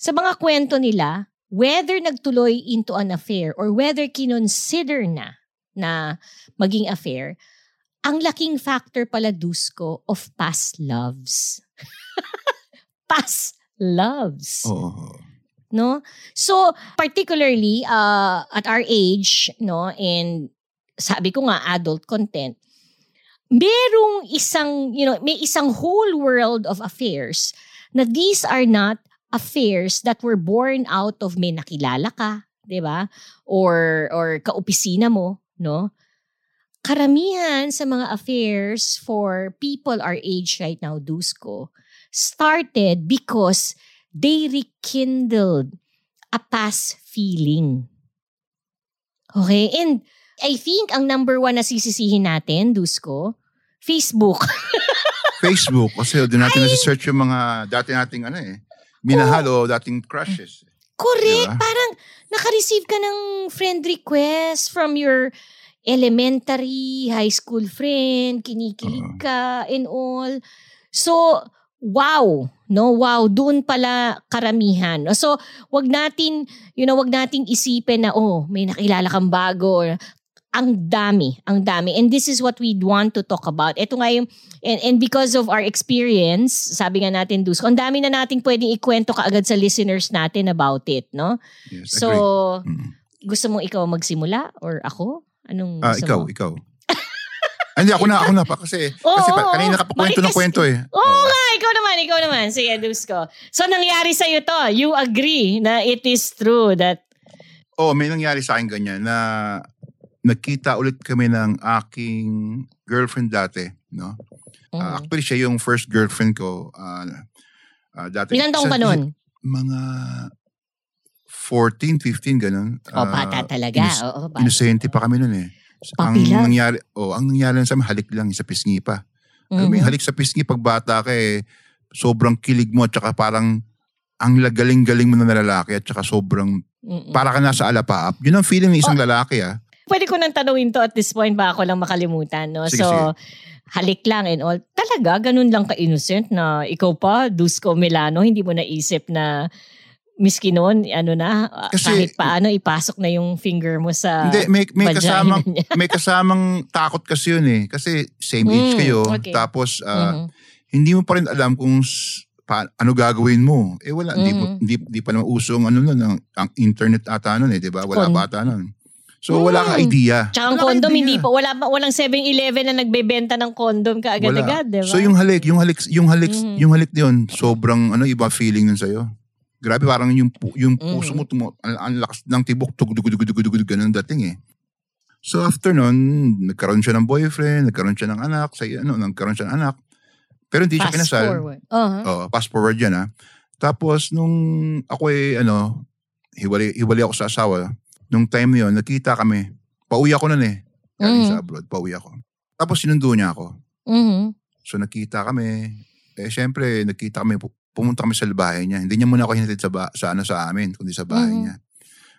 [SPEAKER 2] sa mga kwento nila, whether nagtuloy into an affair or whether kinonsider na na maging affair, ang laking factor pala, Dusko, of past loves. Past loves.
[SPEAKER 3] Oo.
[SPEAKER 2] No? So, particularly uh, at our age, no, and sabi ko nga, adult content, merong isang, you know, may isang whole world of affairs na these are not affairs that were born out of may nakilala ka, 'di ba? Or or kaopisina mo, no? Karamihan sa mga affairs for people our age right now, Dusko, started because they rekindled a past feeling. Okay? And I think ang number one na sisisihin natin, Dusko, Facebook. [LAUGHS]
[SPEAKER 3] Facebook. Kasi doon natin nasa-search yung mga dati nating ano eh. Minahal o dating crushes.
[SPEAKER 2] Correct.
[SPEAKER 3] Diba?
[SPEAKER 2] Parang naka-receive ka ng friend request from your elementary, high school friend, kinikilig
[SPEAKER 3] Oo.
[SPEAKER 2] ka and all. So, wow, no? Wow, doon pala karamihan. So, wag natin, you know, wag nating isipin na oh, may nakilala kang bago or ang dami, ang dami. And this is what we want to talk about. Ito nga yung, and, and because of our experience, sabi nga natin, Dusko, ang dami na nating pwedeng ikwento kaagad sa listeners natin about it, no?
[SPEAKER 3] Yes,
[SPEAKER 2] So,
[SPEAKER 3] agree.
[SPEAKER 2] Gusto mong ikaw magsimula or ako? Anong gusto
[SPEAKER 3] ikaw,
[SPEAKER 2] mo?
[SPEAKER 3] ikaw. Ah, Hindi, ako na, ako na pa. Kasi,
[SPEAKER 2] Oo,
[SPEAKER 3] kasi pa, kanina
[SPEAKER 2] oo.
[SPEAKER 3] ka pa kwento ng kwento eh.
[SPEAKER 2] Oo nga, ikaw naman, ikaw naman. Sige, Dusko. So, nangyari sa'yo to. You agree na it is true that
[SPEAKER 3] Oh, may nangyari sa akin ganyan na nagkita ulit kami ng aking girlfriend dati, no?
[SPEAKER 2] Mm,
[SPEAKER 3] actually, siya yung first girlfriend ko. ah ah, dati.
[SPEAKER 2] ilan taong ka nun?
[SPEAKER 3] Mga 14, 15, ganun.
[SPEAKER 2] Oh,
[SPEAKER 3] Ah,
[SPEAKER 2] bata talaga.
[SPEAKER 3] inus-
[SPEAKER 2] Oo, bata.
[SPEAKER 3] Inosente pa kami nun eh. Ang
[SPEAKER 2] Puppy love.
[SPEAKER 3] nangyari, oh, ang nangyari lang sa amin, halik lang sa pisngi pa. Alam mo yung
[SPEAKER 2] Mhm.
[SPEAKER 3] halik sa pisngi pag bata ka eh, sobrang kilig mo at saka parang ang lagaling-galing mo na lalaki at saka sobrang
[SPEAKER 2] Mm-mm.
[SPEAKER 3] para ka nasa alapaap. Yun ang feeling ng isang lalaki ah.
[SPEAKER 2] Pwede ko nang tanungin to at this point ba ako lang makalimutan, no?
[SPEAKER 3] Sige,
[SPEAKER 2] so,
[SPEAKER 3] sige.
[SPEAKER 2] halik lang and all. Talaga, ganun lang ka-innocent na ikaw pa, Dusko Milano, hindi mo naisip na miski noon, ano na,
[SPEAKER 3] Kasi-
[SPEAKER 2] kahit paano, ipasok na yung finger mo sa
[SPEAKER 3] Hindi, may, may
[SPEAKER 2] vagina
[SPEAKER 3] kasamang, [LAUGHS]
[SPEAKER 2] niya.
[SPEAKER 3] may kasamang takot kasi yun eh. Kasi same age
[SPEAKER 2] Mm,
[SPEAKER 3] kayo.
[SPEAKER 2] okay.
[SPEAKER 3] Tapos, ah,
[SPEAKER 2] Mhm.
[SPEAKER 3] hindi mo pa rin alam kung pa, ano gagawin mo. Eh wala, hindi,
[SPEAKER 2] Mhm.
[SPEAKER 3] hindi, hindi pa naman usong ano nun, ang, ang internet ata nun eh, di ba? Wala
[SPEAKER 2] Kon-
[SPEAKER 3] pa ata nun. So wala ka
[SPEAKER 2] Mm.
[SPEAKER 3] idea.
[SPEAKER 2] Tsaka ang condom,
[SPEAKER 3] idea.
[SPEAKER 2] hindi pa, wala, pa- walang 7-Eleven na nagbebenta ng condom ka agad-agad, di ba?
[SPEAKER 3] So yung halik, yung halik, yung halik,
[SPEAKER 2] Mhm.
[SPEAKER 3] yung halik yun, sobrang ano iba feeling nun sa'yo. Grabe parang yung yung puso
[SPEAKER 2] Mhm.
[SPEAKER 3] mo tumo, ang, ang lakas ng tibok, tugudugudugudugudug ganun dating eh. So after nun, nagkaroon siya ng boyfriend, nagkaroon siya ng anak, sa ano, nagkaroon siya ng anak. Pero hindi siya kinasal.
[SPEAKER 2] forward. Uh-huh.
[SPEAKER 3] Oh, fast forward yan ha. Tapos nung ako eh ano, hiwalay, hiwalay ako sa asawa, nung time yun, nakita kami. Pauwi ako nun eh. Galing
[SPEAKER 2] Mhm.
[SPEAKER 3] sa abroad, pauwi ako. Tapos sinundo niya ako.
[SPEAKER 2] Mhm.
[SPEAKER 3] So nakita kami. Eh syempre, nakita kami, pumunta kami sa bahay niya. Hindi niya muna ako hinatid sa, ba- sa ano sa amin, kundi sa bahay
[SPEAKER 2] Mhm.
[SPEAKER 3] niya.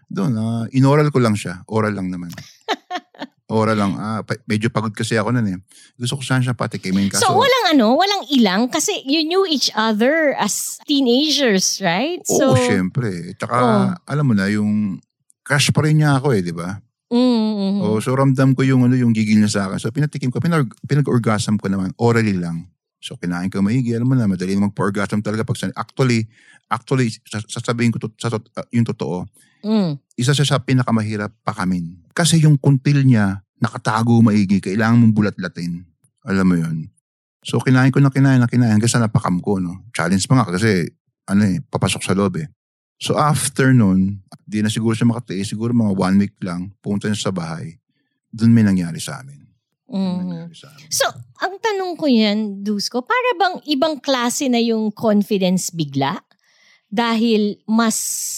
[SPEAKER 3] Doon, ah, inoral ko lang siya. Oral lang naman. [LAUGHS] Oral lang. Ah, pa- medyo pagod kasi ako nun eh. Gusto ko saan siya patikimin. Kaso,
[SPEAKER 2] So, walang ano, walang ilang kasi you knew each other as teenagers, right?
[SPEAKER 3] Oo,
[SPEAKER 2] So,
[SPEAKER 3] syempre. Tsaka,
[SPEAKER 2] Oh.
[SPEAKER 3] alam mo na, yung crush pa rin niya ako eh, di ba?
[SPEAKER 2] mm, mhm.
[SPEAKER 3] Oh, so ramdam ko yung ano yung gigil niya sa akin. So pinatikim ko, pinag, pinag-orgasm ko naman, orally lang. So kinain ko maigi, alam mo na, madali magpa-orgasm talaga pag actually actually sas- sasabihin ko to, sa, uh, yung totoo.
[SPEAKER 2] Mm.
[SPEAKER 3] Isa siya sa pinakamahirap pakamin. Kasi yung kuntil niya nakatago maigi, kailangan mong bulat-latin. Alam mo yun. So kinain ko na kinain na kinain hanggang sa napakam ko. No? Challenge pa nga kasi ano eh, papasok sa loob eh. So after nun, di na siguro siya makatiis, siguro mga one week lang, pumunta niya sa bahay. Doon may nangyari sa amin.
[SPEAKER 2] Mhm.
[SPEAKER 3] amin.
[SPEAKER 2] So, ang tanong ko yan, Dusko, para bang ibang klase na yung confidence bigla? Dahil mas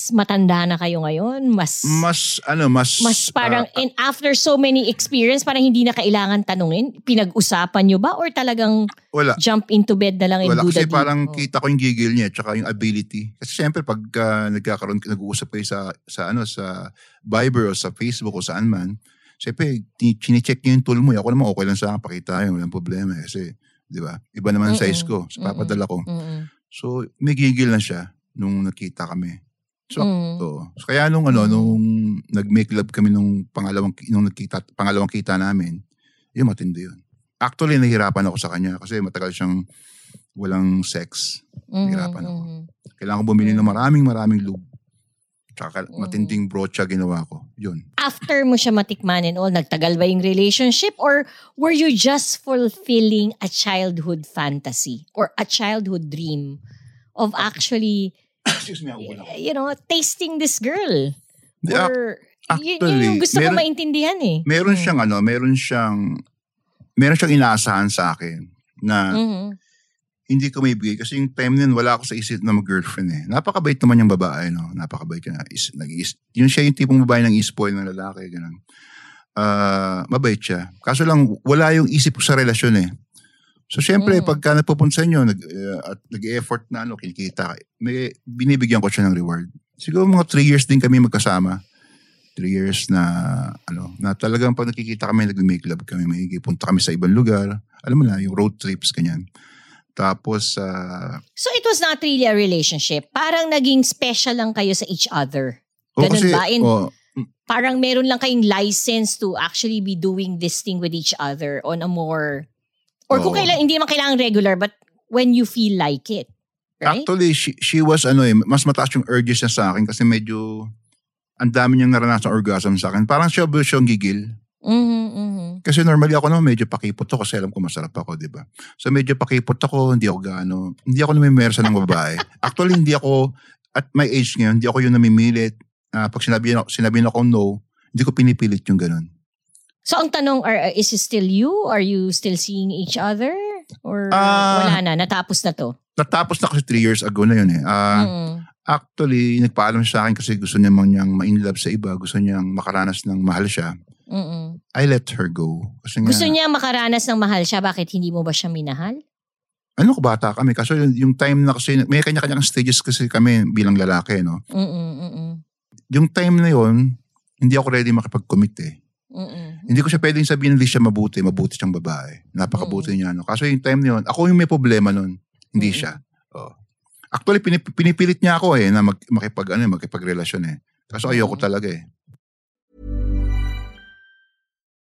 [SPEAKER 2] matanda na kayo ngayon, mas
[SPEAKER 3] Mas, ano, mas...
[SPEAKER 2] mas parang
[SPEAKER 3] ah,
[SPEAKER 2] and after so many experience, parang hindi na kailangan tanungin, pinag-usapan nyo ba or talagang
[SPEAKER 3] wala.
[SPEAKER 2] jump into bed na lang and
[SPEAKER 3] Wala
[SPEAKER 2] do
[SPEAKER 3] kasi parang
[SPEAKER 2] Oh.
[SPEAKER 3] kita ko yung gigil niya tsaka yung ability. Kasi syempre pag ah, nagkakaroon nag-uusap kayo sa sa ano sa Viber o sa Facebook o saan man, syempre ti- chine-check niya yung tool mo. Ako naman okay lang sa akin pakita yun, walang problema eh. kasi 'di ba? Iba naman ang size ko, so papadala ko. So may gigil na siya nung nakita kami. So,
[SPEAKER 2] Mm.
[SPEAKER 3] oo. so kaya nung ano
[SPEAKER 2] Mm.
[SPEAKER 3] nung nag-make love kami nung pangalawang nung nagkita pangalawang kita namin, yun matindi yun. Actually nahihirapan ako sa kanya kasi matagal siyang walang sex.
[SPEAKER 2] Mhm,
[SPEAKER 3] Hirapan ako. Kailangan ko bumili ng maraming maraming lube. Tsaka
[SPEAKER 2] Mm.
[SPEAKER 3] matinding brocha ginawa ko. Yun.
[SPEAKER 2] After mo siya matikman and all, nagtagal ba yung relationship or were you just fulfilling a childhood fantasy or a childhood dream of actually,
[SPEAKER 3] Excuse me,
[SPEAKER 2] you know, tasting this girl?
[SPEAKER 3] Ac-
[SPEAKER 2] Or, y- yun
[SPEAKER 3] actually,
[SPEAKER 2] yung gusto ko
[SPEAKER 3] meron-
[SPEAKER 2] maintindihan eh.
[SPEAKER 3] Meron
[SPEAKER 2] Mm.
[SPEAKER 3] siyang ano, meron siyang meron siyang inaasahan sa akin na
[SPEAKER 2] Mhm.
[SPEAKER 3] Hindi ko may bigay kasi yung time nun wala ako sa isip na mag-girlfriend eh. Napakabait naman yung babae, no? Napakabait ka na. Is, nag yun siya yung tipong babae ng ispoil ng lalaki, ganun. Ah, mabait siya. Kaso lang, wala yung isip ko sa relasyon eh. So, syempre,
[SPEAKER 2] Mm.
[SPEAKER 3] pagka nagpupunta sa inyo, nag, uh, at nag-effort na, ano, kinikita, may, binibigyan ko siya ng reward. Siguro mga three years din kami magkasama. Three years na, ano, na talagang pag nakikita kami, nag-make love kami, may punta kami sa ibang lugar. Alam mo na, yung road trips, kanyan. Tapos, ah,
[SPEAKER 2] So it was not really a relationship. Parang naging special lang kayo sa each other.
[SPEAKER 3] oh,
[SPEAKER 2] Ganun
[SPEAKER 3] kasi,
[SPEAKER 2] ba? In-
[SPEAKER 3] oh,
[SPEAKER 2] Parang meron lang kayong license to actually be doing this thing with each other on a more... Or kung
[SPEAKER 3] Oo.
[SPEAKER 2] kailan, hindi naman kailangan regular, but when you feel like it. Right?
[SPEAKER 3] Actually, she, she was ano eh, mas mataas yung urges niya sa akin kasi medyo ang dami niyang naranasan orgasm sa akin. Parang siya ba siyang gigil?
[SPEAKER 2] Mhm, mhm.
[SPEAKER 3] Kasi normally ako naman medyo pakipot ako kasi alam ko masarap ako, di ba? So medyo pakipot ako, hindi ako gaano, hindi ako namimersa ng babae. [LAUGHS] Actually, hindi ako, at my age ngayon, hindi ako yung namimilit. Ah, pag sinabi, sinabi na ako no, hindi ko pinipilit yung ganun.
[SPEAKER 2] So ang tanong, are, is it still you? Are you still seeing each other? Or
[SPEAKER 3] Ah.
[SPEAKER 2] wala na? Natapos na to?
[SPEAKER 3] Natapos na kasi three years ago na yun eh. Ah,
[SPEAKER 2] Mhm.
[SPEAKER 3] Actually, nagpaalam siya sa akin kasi gusto niya man niyang ma-inlove sa iba, gusto niyang makaranas ng mahal siya.
[SPEAKER 2] Mhm.
[SPEAKER 3] I let her go. Kasi nga,
[SPEAKER 2] Gusto niya makaranas ng mahal siya, bakit hindi mo ba siya minahal?
[SPEAKER 3] ano ko bata kami. Kaso yung, yung time na kasi, may kanya-kanyang stages kasi kami bilang lalaki, no?
[SPEAKER 2] Mm-mm, mm-mm,
[SPEAKER 3] Yung time na yon hindi ako ready makipag-commit eh.
[SPEAKER 2] mm-mm,
[SPEAKER 3] Hindi ko siya pwedeng sabihin hindi siya mabuti. Mabuti siyang babae. Napakabuti
[SPEAKER 2] Mm.
[SPEAKER 3] niya. No? Kaso yung time na yun, ako yung may problema nun. Hindi
[SPEAKER 2] Mm.
[SPEAKER 3] siya. Oh. Actually, pinip- pinipilit niya ako eh na mag- makipag, ano, makipagrelasyon eh. Kaso ayoko talaga eh.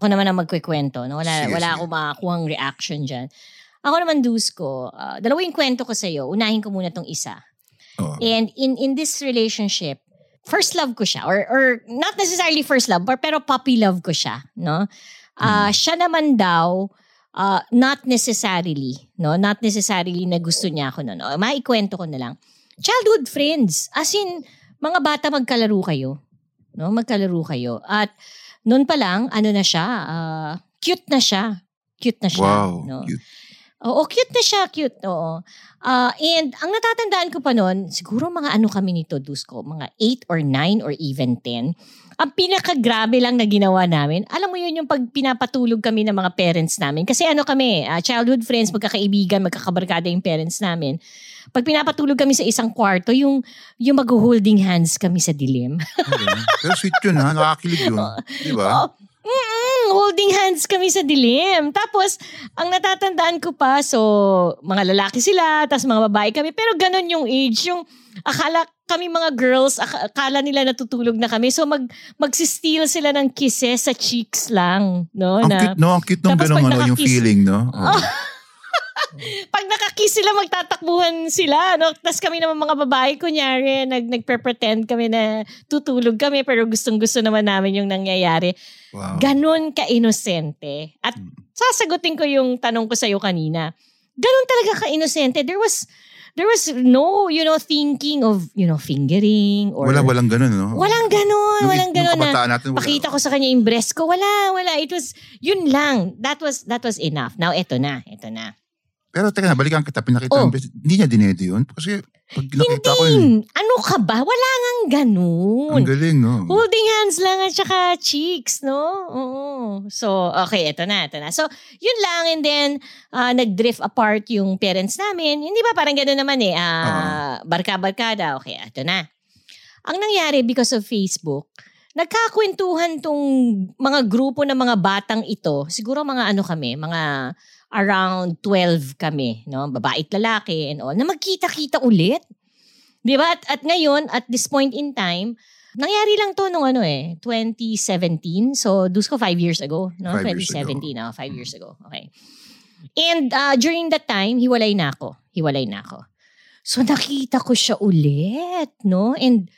[SPEAKER 2] Ako naman ang magkikwento. No? Wala, wala akong makakuhang reaction dyan. Ako naman, Dusko, uh, dalawa yung kwento ko sa'yo. Unahin ko muna tong isa.
[SPEAKER 3] Oh.
[SPEAKER 2] And in in this relationship, first love ko siya. Or, or not necessarily first love, but, pero puppy love ko siya. No? Ah, Siya naman daw, uh, not necessarily, no? Not necessarily na gusto niya ako no. no? Maikwento ko na lang. Childhood friends. As in, mga bata magkalaro kayo. No? Magkalaro kayo. At noon pa lang, ano na siya, ah, cute na siya. Cute na siya.
[SPEAKER 3] Wow.
[SPEAKER 2] No?
[SPEAKER 3] Cute.
[SPEAKER 2] Oo, cute na siya, cute. Oo. Ah, and ang natatandaan ko pa noon, siguro mga ano kami nito, Dusko, mga 8 or 9 or even 10. Ang pinakagrabe lang na ginawa namin, alam mo yun yung pag pinapatulog kami ng mga parents namin. Kasi ano kami, ah, childhood friends, magkakaibigan, magkakabarkada yung parents namin. Pag pinapatulog kami sa isang kwarto, yung, yung mag-holding hands kami sa dilim.
[SPEAKER 3] Okay. Pero sweet yun ha. Nakakilig yun. Di ba?
[SPEAKER 2] Oh, mm, holding hands kami sa dilim. Tapos, ang natatandaan ko pa, so, mga lalaki sila, tapos mga babae kami. Pero ganun yung age, yung akala kami mga girls, ak- akala nila natutulog na kami. So, mag, magsisteal sila ng kisses sa cheeks lang. No?
[SPEAKER 3] Ang
[SPEAKER 2] na,
[SPEAKER 3] cute, no? Ang cute nung ganun, ano, yung feeling, no? [LAUGHS] Oh.
[SPEAKER 2] pag nakakiss sila, magtatakbuhan sila. No? Tapos kami naman mga babae, kunyari, nag, nagpe-pretend kami na tutulog kami, pero gustong-gusto naman namin yung nangyayari.
[SPEAKER 3] Wow.
[SPEAKER 2] Ganon ka-inosente. At
[SPEAKER 3] Hmm.
[SPEAKER 2] sasagutin ko yung tanong ko sa'yo kanina. Ganon talaga ka-inosente. There was, there was no, you know, thinking of, you know, fingering or...
[SPEAKER 3] Wala, walang ganun, no?
[SPEAKER 2] Walang ganon.
[SPEAKER 3] Yung-
[SPEAKER 2] walang ganon na
[SPEAKER 3] natin, wala.
[SPEAKER 2] pakita ko sa kanya yung breast ko. Wala, wala. It was, yun lang. That was, that was enough. Now, eto na. Eto na.
[SPEAKER 3] Pero teka na, balikan kita. Pinakita
[SPEAKER 2] Oh.
[SPEAKER 3] mo, hindi niya dinede yun. Kasi pag nakita ko yun.
[SPEAKER 2] Ano ka ba? Wala ngang ganon.
[SPEAKER 3] ang galing, no?
[SPEAKER 2] Holding hands lang at saka cheeks, no? Oo. So, okay, eto na, eto na. So, yun lang and then ah, nag-drift apart yung parents namin. Hindi ba parang gano'n naman eh, ah, barka-barkada. Okay, eto na. Ang nangyari because of Facebook, nagkakwentuhan tong mga grupo ng mga batang ito. Siguro mga ano kami, mga around 12 kami, no? Babae at lalaki and all, na magkita-kita ulit. Di ba? At, at ngayon, at this point in time, nangyari lang to nung ano eh, 2017. So, dus ko five years ago. No?
[SPEAKER 3] Five years
[SPEAKER 2] 2017, no? Five years ago. Okay. And uh, during that time, hiwalay na ako. Hiwalay na ako. So, nakita ko siya ulit, no? And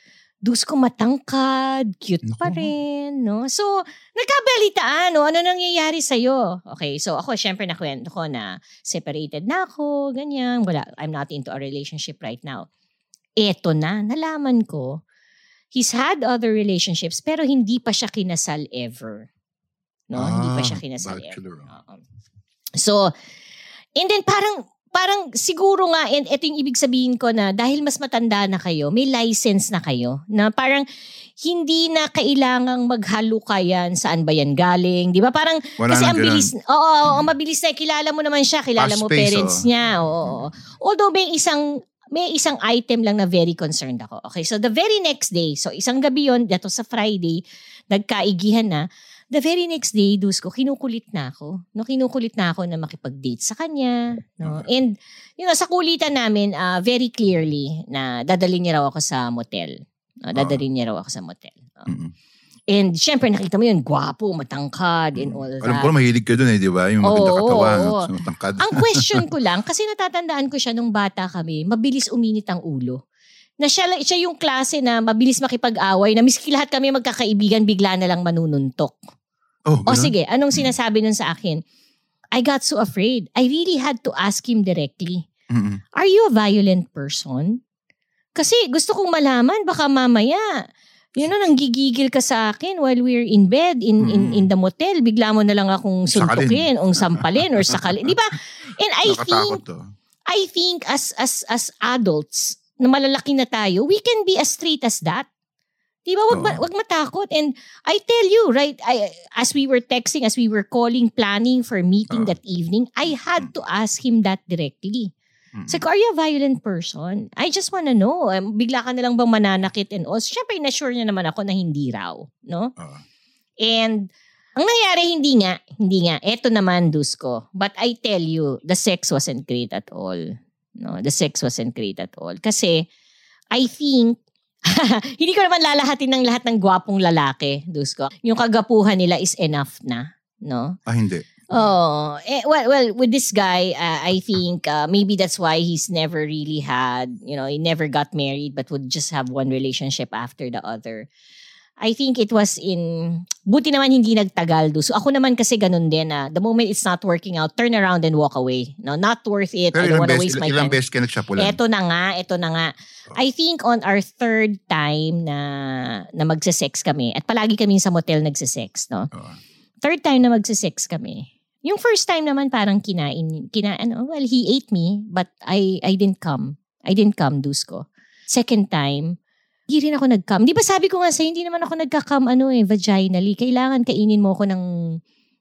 [SPEAKER 2] dus ko matangkad, cute pa rin, no? So, nagkabalitaan, no? Ano nangyayari sa'yo? Okay, so ako, syempre nakwento ko na separated na ako, ganyan. Wala, I'm not into a relationship right now. Eto na, nalaman ko, he's had other relationships, pero hindi pa siya kinasal ever. No? hindi pa
[SPEAKER 3] Ah,
[SPEAKER 2] siya kinasal
[SPEAKER 3] bachelor.
[SPEAKER 2] ever. Oo. So, and then parang, parang siguro nga, and ito yung ibig sabihin ko na dahil mas matanda na kayo, may license na kayo, na parang hindi na kailangang maghalukayan saan ba yan galing. Di ba? Parang,
[SPEAKER 3] Wala
[SPEAKER 2] kasi ang
[SPEAKER 3] ganun.
[SPEAKER 2] bilis, oo, oo, ang mabilis na, kilala mo naman siya, kilala
[SPEAKER 3] Fast
[SPEAKER 2] mo
[SPEAKER 3] pace,
[SPEAKER 2] parents
[SPEAKER 3] oo.
[SPEAKER 2] niya, oo. oo. Although may isang, may isang item lang na very concerned ako. Okay, so the very next day, so isang gabi yon, dato sa Friday, nagkaigihan na, the very next day, dus ko, kinukulit na ako. No, kinukulit na ako na makipag-date sa kanya. No? And, you know, sa kulitan namin, ah, very clearly na dadalhin niya raw ako sa motel. No, dadalhin niya raw ako sa motel. Oh.
[SPEAKER 3] Mm-mm.
[SPEAKER 2] And syempre, nakita mo yun, gwapo, matangkad, and all that.
[SPEAKER 3] Alam ko, mahilig ka dun eh, di ba? Yung maganda
[SPEAKER 2] Oo,
[SPEAKER 3] katawan,
[SPEAKER 2] oo.
[SPEAKER 3] no? matangkad.
[SPEAKER 2] Ang question ko [LAUGHS] lang, kasi natatandaan ko siya nung bata kami, mabilis uminit ang ulo. Na siya, siya yung klase na mabilis makipag-away, na miski lahat kami magkakaibigan, bigla na lang manununtok.
[SPEAKER 3] Oh,
[SPEAKER 2] O
[SPEAKER 3] ganun?
[SPEAKER 2] sige, anong sinasabi nun sa akin? I got so afraid. I really had to ask him directly,
[SPEAKER 3] Mm-mm.
[SPEAKER 2] Are you a violent person? Kasi gusto kong malaman, baka mamaya, You know, nanggigigil ka sa akin while we're in bed, in in
[SPEAKER 3] Mm.
[SPEAKER 2] in the motel. Bigla mo na lang akong suntukin, o sampalin, or sakalin. Di ba? [LAUGHS] And I
[SPEAKER 3] Nakatakot
[SPEAKER 2] think,
[SPEAKER 3] to.
[SPEAKER 2] I think as as as adults, na malalaki na tayo, we can be as straight as that. Di ba? Wag, ma- wag matakot. And I tell you, right, I, as we were texting, as we were calling, planning for meeting
[SPEAKER 3] Oo.
[SPEAKER 2] that evening, I had to ask him that directly.
[SPEAKER 3] Mm.
[SPEAKER 2] Sabi ko, are you a violent person? I just wanna know. Um, bigla ka na lang bang mananakit and all? Siyempre, na-sure niya naman ako na hindi raw. No?
[SPEAKER 3] Oo.
[SPEAKER 2] And ang nangyari, hindi nga. Hindi nga. Eto naman, Dusko. But I tell you, the sex wasn't great at all. No, the sex wasn't great at all. Kasi, I think, [LAUGHS] hindi ko naman lalahatin ng lahat ng gwapong lalaki, Dusko. Yung kagapuhan nila is enough na. No?
[SPEAKER 3] Ah, hindi.
[SPEAKER 2] Oh, eh, well, well, with this guy, uh, I think uh, maybe that's why he's never really had, you know, he never got married, but would just have one relationship after the other. I think it was in, buti naman hindi nagtagal do. So ako naman kasi ganun din na the moment it's not working out, turn around and walk away. No, not worth it.
[SPEAKER 3] Pero
[SPEAKER 2] I don't
[SPEAKER 3] ilang
[SPEAKER 2] wanna
[SPEAKER 3] beses,
[SPEAKER 2] waste my
[SPEAKER 3] ilang
[SPEAKER 2] time.
[SPEAKER 3] beses ka nagshapulan?
[SPEAKER 2] Eto na nga, eto na nga. I think on our third time na na magse-sex kami at palagi kami sa motel nagse-sex, no? Third time na magse-sex kami. Yung first time naman parang kinain, kina, ano, well, he ate me, but I I didn't come. I didn't come, Dusko. Second time, hindi rin ako nag-come. Di ba sabi ko nga sa'yo, hindi naman ako nagka-come ano eh, vaginally. Kailangan kainin mo ako ng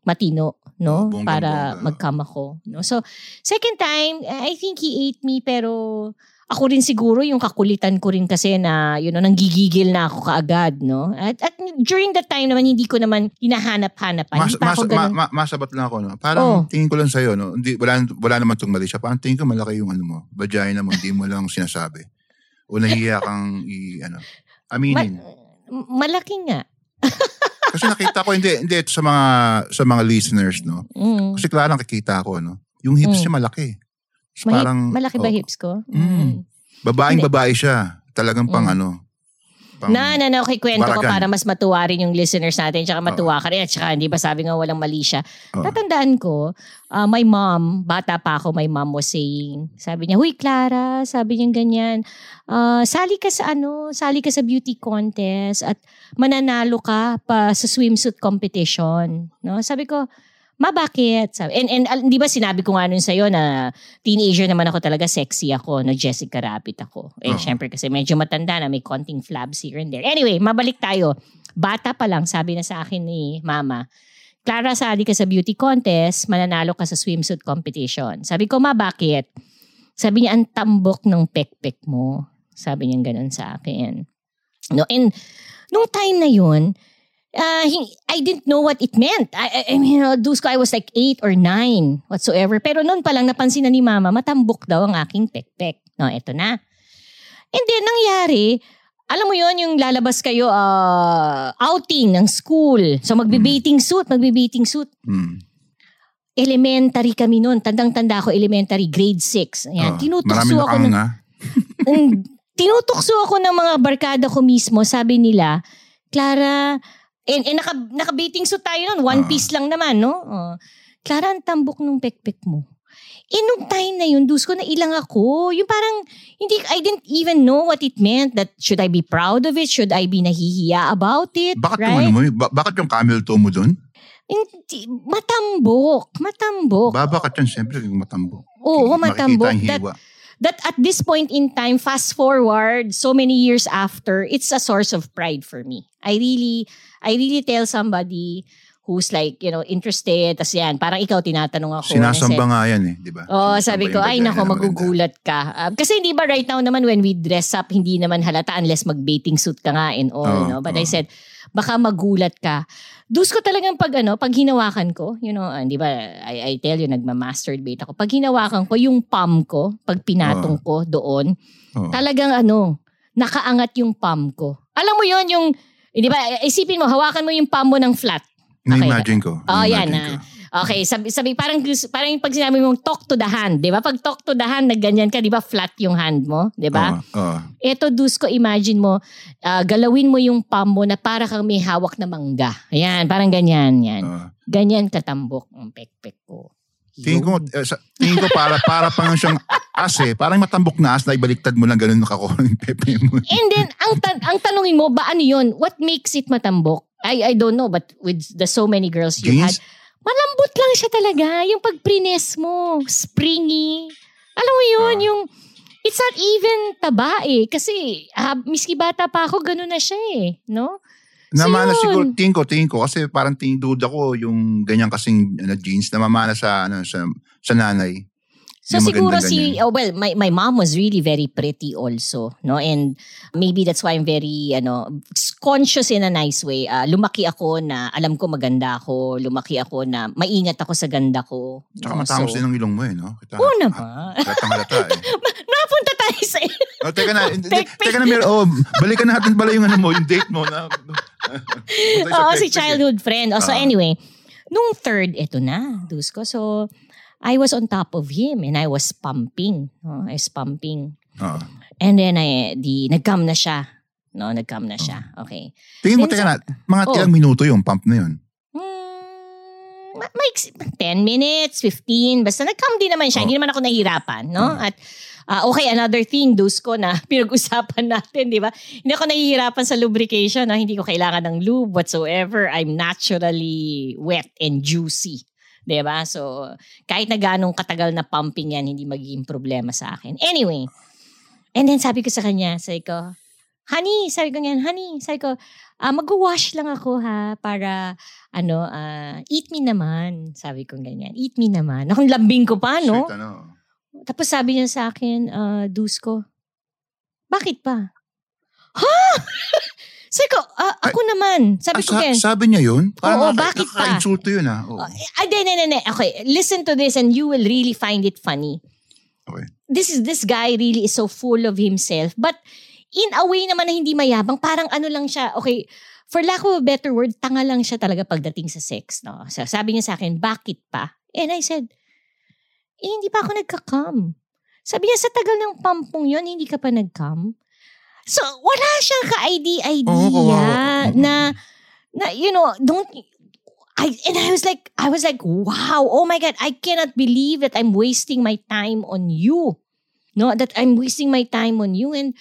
[SPEAKER 2] matino, no?
[SPEAKER 3] Oh, bonggang-bongga.
[SPEAKER 2] Para mag-come ako. No? So, second time, I think he ate me, pero ako rin siguro yung kakulitan ko rin kasi na, you know, nanggigigil na ako kaagad, no? At, at during that time naman, hindi ko naman hinahanap-hanap. pa.
[SPEAKER 3] Mas,
[SPEAKER 2] Hindi pa
[SPEAKER 3] mas,
[SPEAKER 2] ako
[SPEAKER 3] ma,
[SPEAKER 2] ganun.
[SPEAKER 3] ma, masabat lang ako, no? Parang
[SPEAKER 2] Oh.
[SPEAKER 3] tingin ko lang sa'yo, no? Hindi, wala, wala naman itong mali siya. Parang tingin ko malaki yung ano mo, vagina mo, hindi mo lang sinasabi. O nahihiya kang i, ano, aminin.
[SPEAKER 2] Ma- malaki nga.
[SPEAKER 3] Kasi nakita ko, hindi, hindi, ito sa mga, sa mga listeners, no?
[SPEAKER 2] Mm.
[SPEAKER 3] Kasi klarang nakikita ko, no? Yung hips
[SPEAKER 2] Mm.
[SPEAKER 3] niya malaki.
[SPEAKER 2] Mahip-
[SPEAKER 3] parang,
[SPEAKER 2] malaki ba
[SPEAKER 3] oh,
[SPEAKER 2] hips ko?
[SPEAKER 3] Mm. Babaeng
[SPEAKER 2] Hindi.
[SPEAKER 3] babae siya. Talagang pang
[SPEAKER 2] Mm.
[SPEAKER 3] ano. Pang,
[SPEAKER 2] Na, na, na, okay, kwento ko
[SPEAKER 3] Baragan.
[SPEAKER 2] para mas matuwa rin yung listeners natin tsaka matuwa ka rin. At tsaka, hindi ba sabi nga walang mali siya.
[SPEAKER 3] Oo.
[SPEAKER 2] Tatandaan ko, uh, my mom, bata pa ako, my mom was saying, sabi niya, Huy, Clara, sabi niya ganyan, uh, sali ka sa ano, sali ka sa beauty contest at mananalo ka pa sa swimsuit competition. No? Sabi ko, ma, bakit? Sabi, and, and al- di ba sinabi ko nga nun sa'yo na teenager naman ako talaga, sexy ako, no? Jessica Rabbit ako. Eh,
[SPEAKER 3] Oo.
[SPEAKER 2] syempre kasi medyo matanda na, may konting flabs here and there. Anyway, mabalik tayo. Bata pa lang, sabi na sa akin ni mama, Clara, sali ka sa beauty contest, mananalo ka sa swimsuit competition. Sabi ko, ma, bakit? Sabi niya, ang tambok ng pekpek mo. Sabi niya ganun sa akin. No, and nung time na yun, uh, he- I didn't know what it meant. I, I, I mean, you know, Dusko, I was like eight or nine whatsoever. Pero noon pa lang napansin na ni mama, matambok daw ang aking pekpek. No, eto na. And then, nangyari, alam mo yon yung lalabas kayo uh, outing ng school. So, magbe-bathing suit, magbe-bathing suit.
[SPEAKER 3] Mm.
[SPEAKER 2] Elementary kami noon. Tandang-tanda ako, elementary, grade 6. Ayan,
[SPEAKER 3] Oo.
[SPEAKER 2] tinutukso ako ng. Mm, [LAUGHS] tinutukso ako ng mga barkada ko mismo. Sabi nila, Clara, and, and naka, naka-bathing suit tayo noon. One
[SPEAKER 3] Ah.
[SPEAKER 2] piece lang naman, no? Oh. Clara, ang tambok ng pekpek mo. Eh, nung time na yun, dus ko na ilang ako. Yung parang, hindi, I didn't even know what it meant. That should I be proud of it? Should I be nahihiya about it?
[SPEAKER 3] Bakit
[SPEAKER 2] right?
[SPEAKER 3] yung ano mo, ba- bakit yung camel toe mo dun?
[SPEAKER 2] Hindi, matambok. Matambok.
[SPEAKER 3] Babakat yan, siyempre, yung matambok.
[SPEAKER 2] Oo, matambok. That, that at this point in time, fast forward so many years after, it's a source of pride for me. I really, I really tell somebody who's like, you know, interested, tas yan, parang ikaw tinatanong ako.
[SPEAKER 3] Sinasamba nga yan eh, di ba?
[SPEAKER 2] Oo,
[SPEAKER 3] Sinasamba
[SPEAKER 2] sabi ko, ay nako, magugulat ka. Ah, kasi di ba right now naman when we dress up, hindi naman halata unless mag-bathing suit ka nga and all,
[SPEAKER 3] Oo,
[SPEAKER 2] no? But I
[SPEAKER 3] oo.
[SPEAKER 2] said, baka magulat ka. Dus ko talagang pag ano, pag hinawakan ko, you know, ah, di ba, I, I tell you, nagma-masturbate ako. Pag hinawakan ko, yung palm ko, pag pinatong ko doon,
[SPEAKER 3] Oo.
[SPEAKER 2] talagang ano, nakaangat yung palm ko. Alam mo yon yung, eh, di ba, isipin mo, hawakan mo yung palm mo ng flat.
[SPEAKER 3] Na-imagine ko.
[SPEAKER 2] Oh, yan
[SPEAKER 3] ko.
[SPEAKER 2] Okay, sabi, sabi parang, parang yung pag sinabi mong talk to the hand, di ba? Pag talk to the hand, nagganyan ka, di ba? Flat yung hand mo, di ba?
[SPEAKER 3] Oo, oo.
[SPEAKER 2] Ito, Dusko, imagine mo, ah, galawin mo yung palm mo na para kang may hawak na mangga. Ayan, parang ganyan, yan.
[SPEAKER 3] oo.
[SPEAKER 2] Ganyan katambok ang pekpek ko.
[SPEAKER 3] Tingin ko, eh, sa, tingin ko para, para pa nga siyang as eh. Parang matambok na as na ibaliktad mo lang ganun nakako yung pepe mo.
[SPEAKER 2] And then, ang, ta- ang tanongin mo, ba ano yun? What makes it matambok? I I don't know, but with the so many girls you
[SPEAKER 3] Jeans?
[SPEAKER 2] had, malambot lang siya talaga. Yung pag-prines mo, springy. Alam mo yun,
[SPEAKER 3] Ah.
[SPEAKER 2] yung, it's not even taba eh. Kasi, ah, miski bata pa ako, ganun na siya eh. No?
[SPEAKER 3] Namana
[SPEAKER 2] yun.
[SPEAKER 3] siguro, tingin ko, tingin ko, kasi parang tingin duda ko yung ganyan kasing ano, jeans, namamana sa, ano, sa, sa nanay.
[SPEAKER 2] So
[SPEAKER 3] Yung
[SPEAKER 2] siguro si oh, well my my mom was really very pretty also no and maybe that's why I'm very ano conscious in a nice way Ah, lumaki ako na alam ko maganda ako lumaki ako na maingat ako sa ganda ko
[SPEAKER 3] Tsaka
[SPEAKER 2] no?
[SPEAKER 3] matangos
[SPEAKER 2] So,
[SPEAKER 3] din ang ilong mo eh, no? Kita,
[SPEAKER 2] Oo naman.
[SPEAKER 3] Halatang halata eh. [LAUGHS]
[SPEAKER 2] napunta tayo sa
[SPEAKER 3] Oh, teka na, teka na, Mir, oh, balikan natin pala yung ano mo, yung date mo na. [LAUGHS]
[SPEAKER 2] Oo, si
[SPEAKER 3] tek-
[SPEAKER 2] childhood friend. Oh, so
[SPEAKER 3] Ah.
[SPEAKER 2] anyway, nung third, eto na, Dusko. So, I was on top of him and I was pumping. No? I was pumping.
[SPEAKER 3] Oo.
[SPEAKER 2] And then, I, di, nag-cam na siya. No, nag-cam na siya. Okay.
[SPEAKER 3] Tingin mo, teka na, mga
[SPEAKER 2] Oh.
[SPEAKER 3] ilang minuto yung pump na yun.
[SPEAKER 2] Hmm, maiksi- 10 minutes, 15. Basta nag-cam din naman siya.
[SPEAKER 3] Oh.
[SPEAKER 2] Hindi naman ako nahihirapan. No?
[SPEAKER 3] Hmm.
[SPEAKER 2] At ah, okay, another thing, Dusko, na [LAUGHS] pinag-usapan natin, di ba? Hindi ako nahihirapan sa lubrication. No? Hindi ko kailangan ng lube whatsoever. I'm naturally wet and juicy. Di ba? So, kahit na ganong katagal na pumping yan, hindi magiging problema sa akin. Anyway, and then sabi ko sa kanya, sabi ko, honey, sabi ko ganyan, honey, sabi ko, ah mag-wash lang ako ha, para, ano, ah, eat me naman. Sabi ko ganyan, eat me naman. Akong lambing ko pa, no?
[SPEAKER 3] Sweet, ano.
[SPEAKER 2] Tapos sabi niya sa akin, uh, Dusko, bakit pa? Ha? [LAUGHS] sabi ko, "Ah, ako naman. Sabi
[SPEAKER 3] Ah,
[SPEAKER 2] ko,
[SPEAKER 3] sa-
[SPEAKER 2] Ken.
[SPEAKER 3] sabi niya yun?
[SPEAKER 2] Oo,
[SPEAKER 3] nakaka-
[SPEAKER 2] bakit pa?
[SPEAKER 3] Nakaka-insulto yun ah. Oo.
[SPEAKER 2] Ay, hindi, hindi, hindi. Okay, listen to this and you will really find it funny.
[SPEAKER 3] Okay.
[SPEAKER 2] This is this guy really is so full of himself. But in a way naman na hindi mayabang, parang ano lang siya, okay, for lack of a better word, tanga lang siya talaga pagdating sa sex. No? So, sabi niya sa akin, bakit pa? And I said, eh, hindi pa ako nagka-come. Sabi niya, sa tagal ng pampong yon hindi ka pa nag-come? So, wala siyang
[SPEAKER 3] kawawa. Mm-mm.
[SPEAKER 2] na, na, you know, don't, I, and I was like, I was like, wow, oh my God, I cannot believe that I'm wasting my time on you. No, that I'm wasting my time on you. And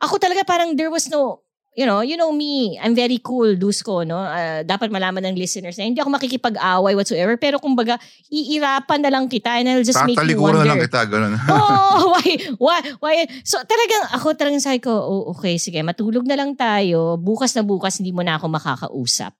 [SPEAKER 2] ako talaga parang there was no, you know, you know me, I'm very cool, Dusko, no? Ah, dapat malaman ng listeners na hindi ako makikipag-away whatsoever. Pero kumbaga, iirapan na lang kita and I'll just make you wonder.
[SPEAKER 3] na lang kita, gano'n. [LAUGHS]
[SPEAKER 2] oh, why, why, why? So talagang ako talagang sabi ko, oh, okay, sige, matulog na lang tayo. Bukas na bukas, hindi mo na ako makakausap.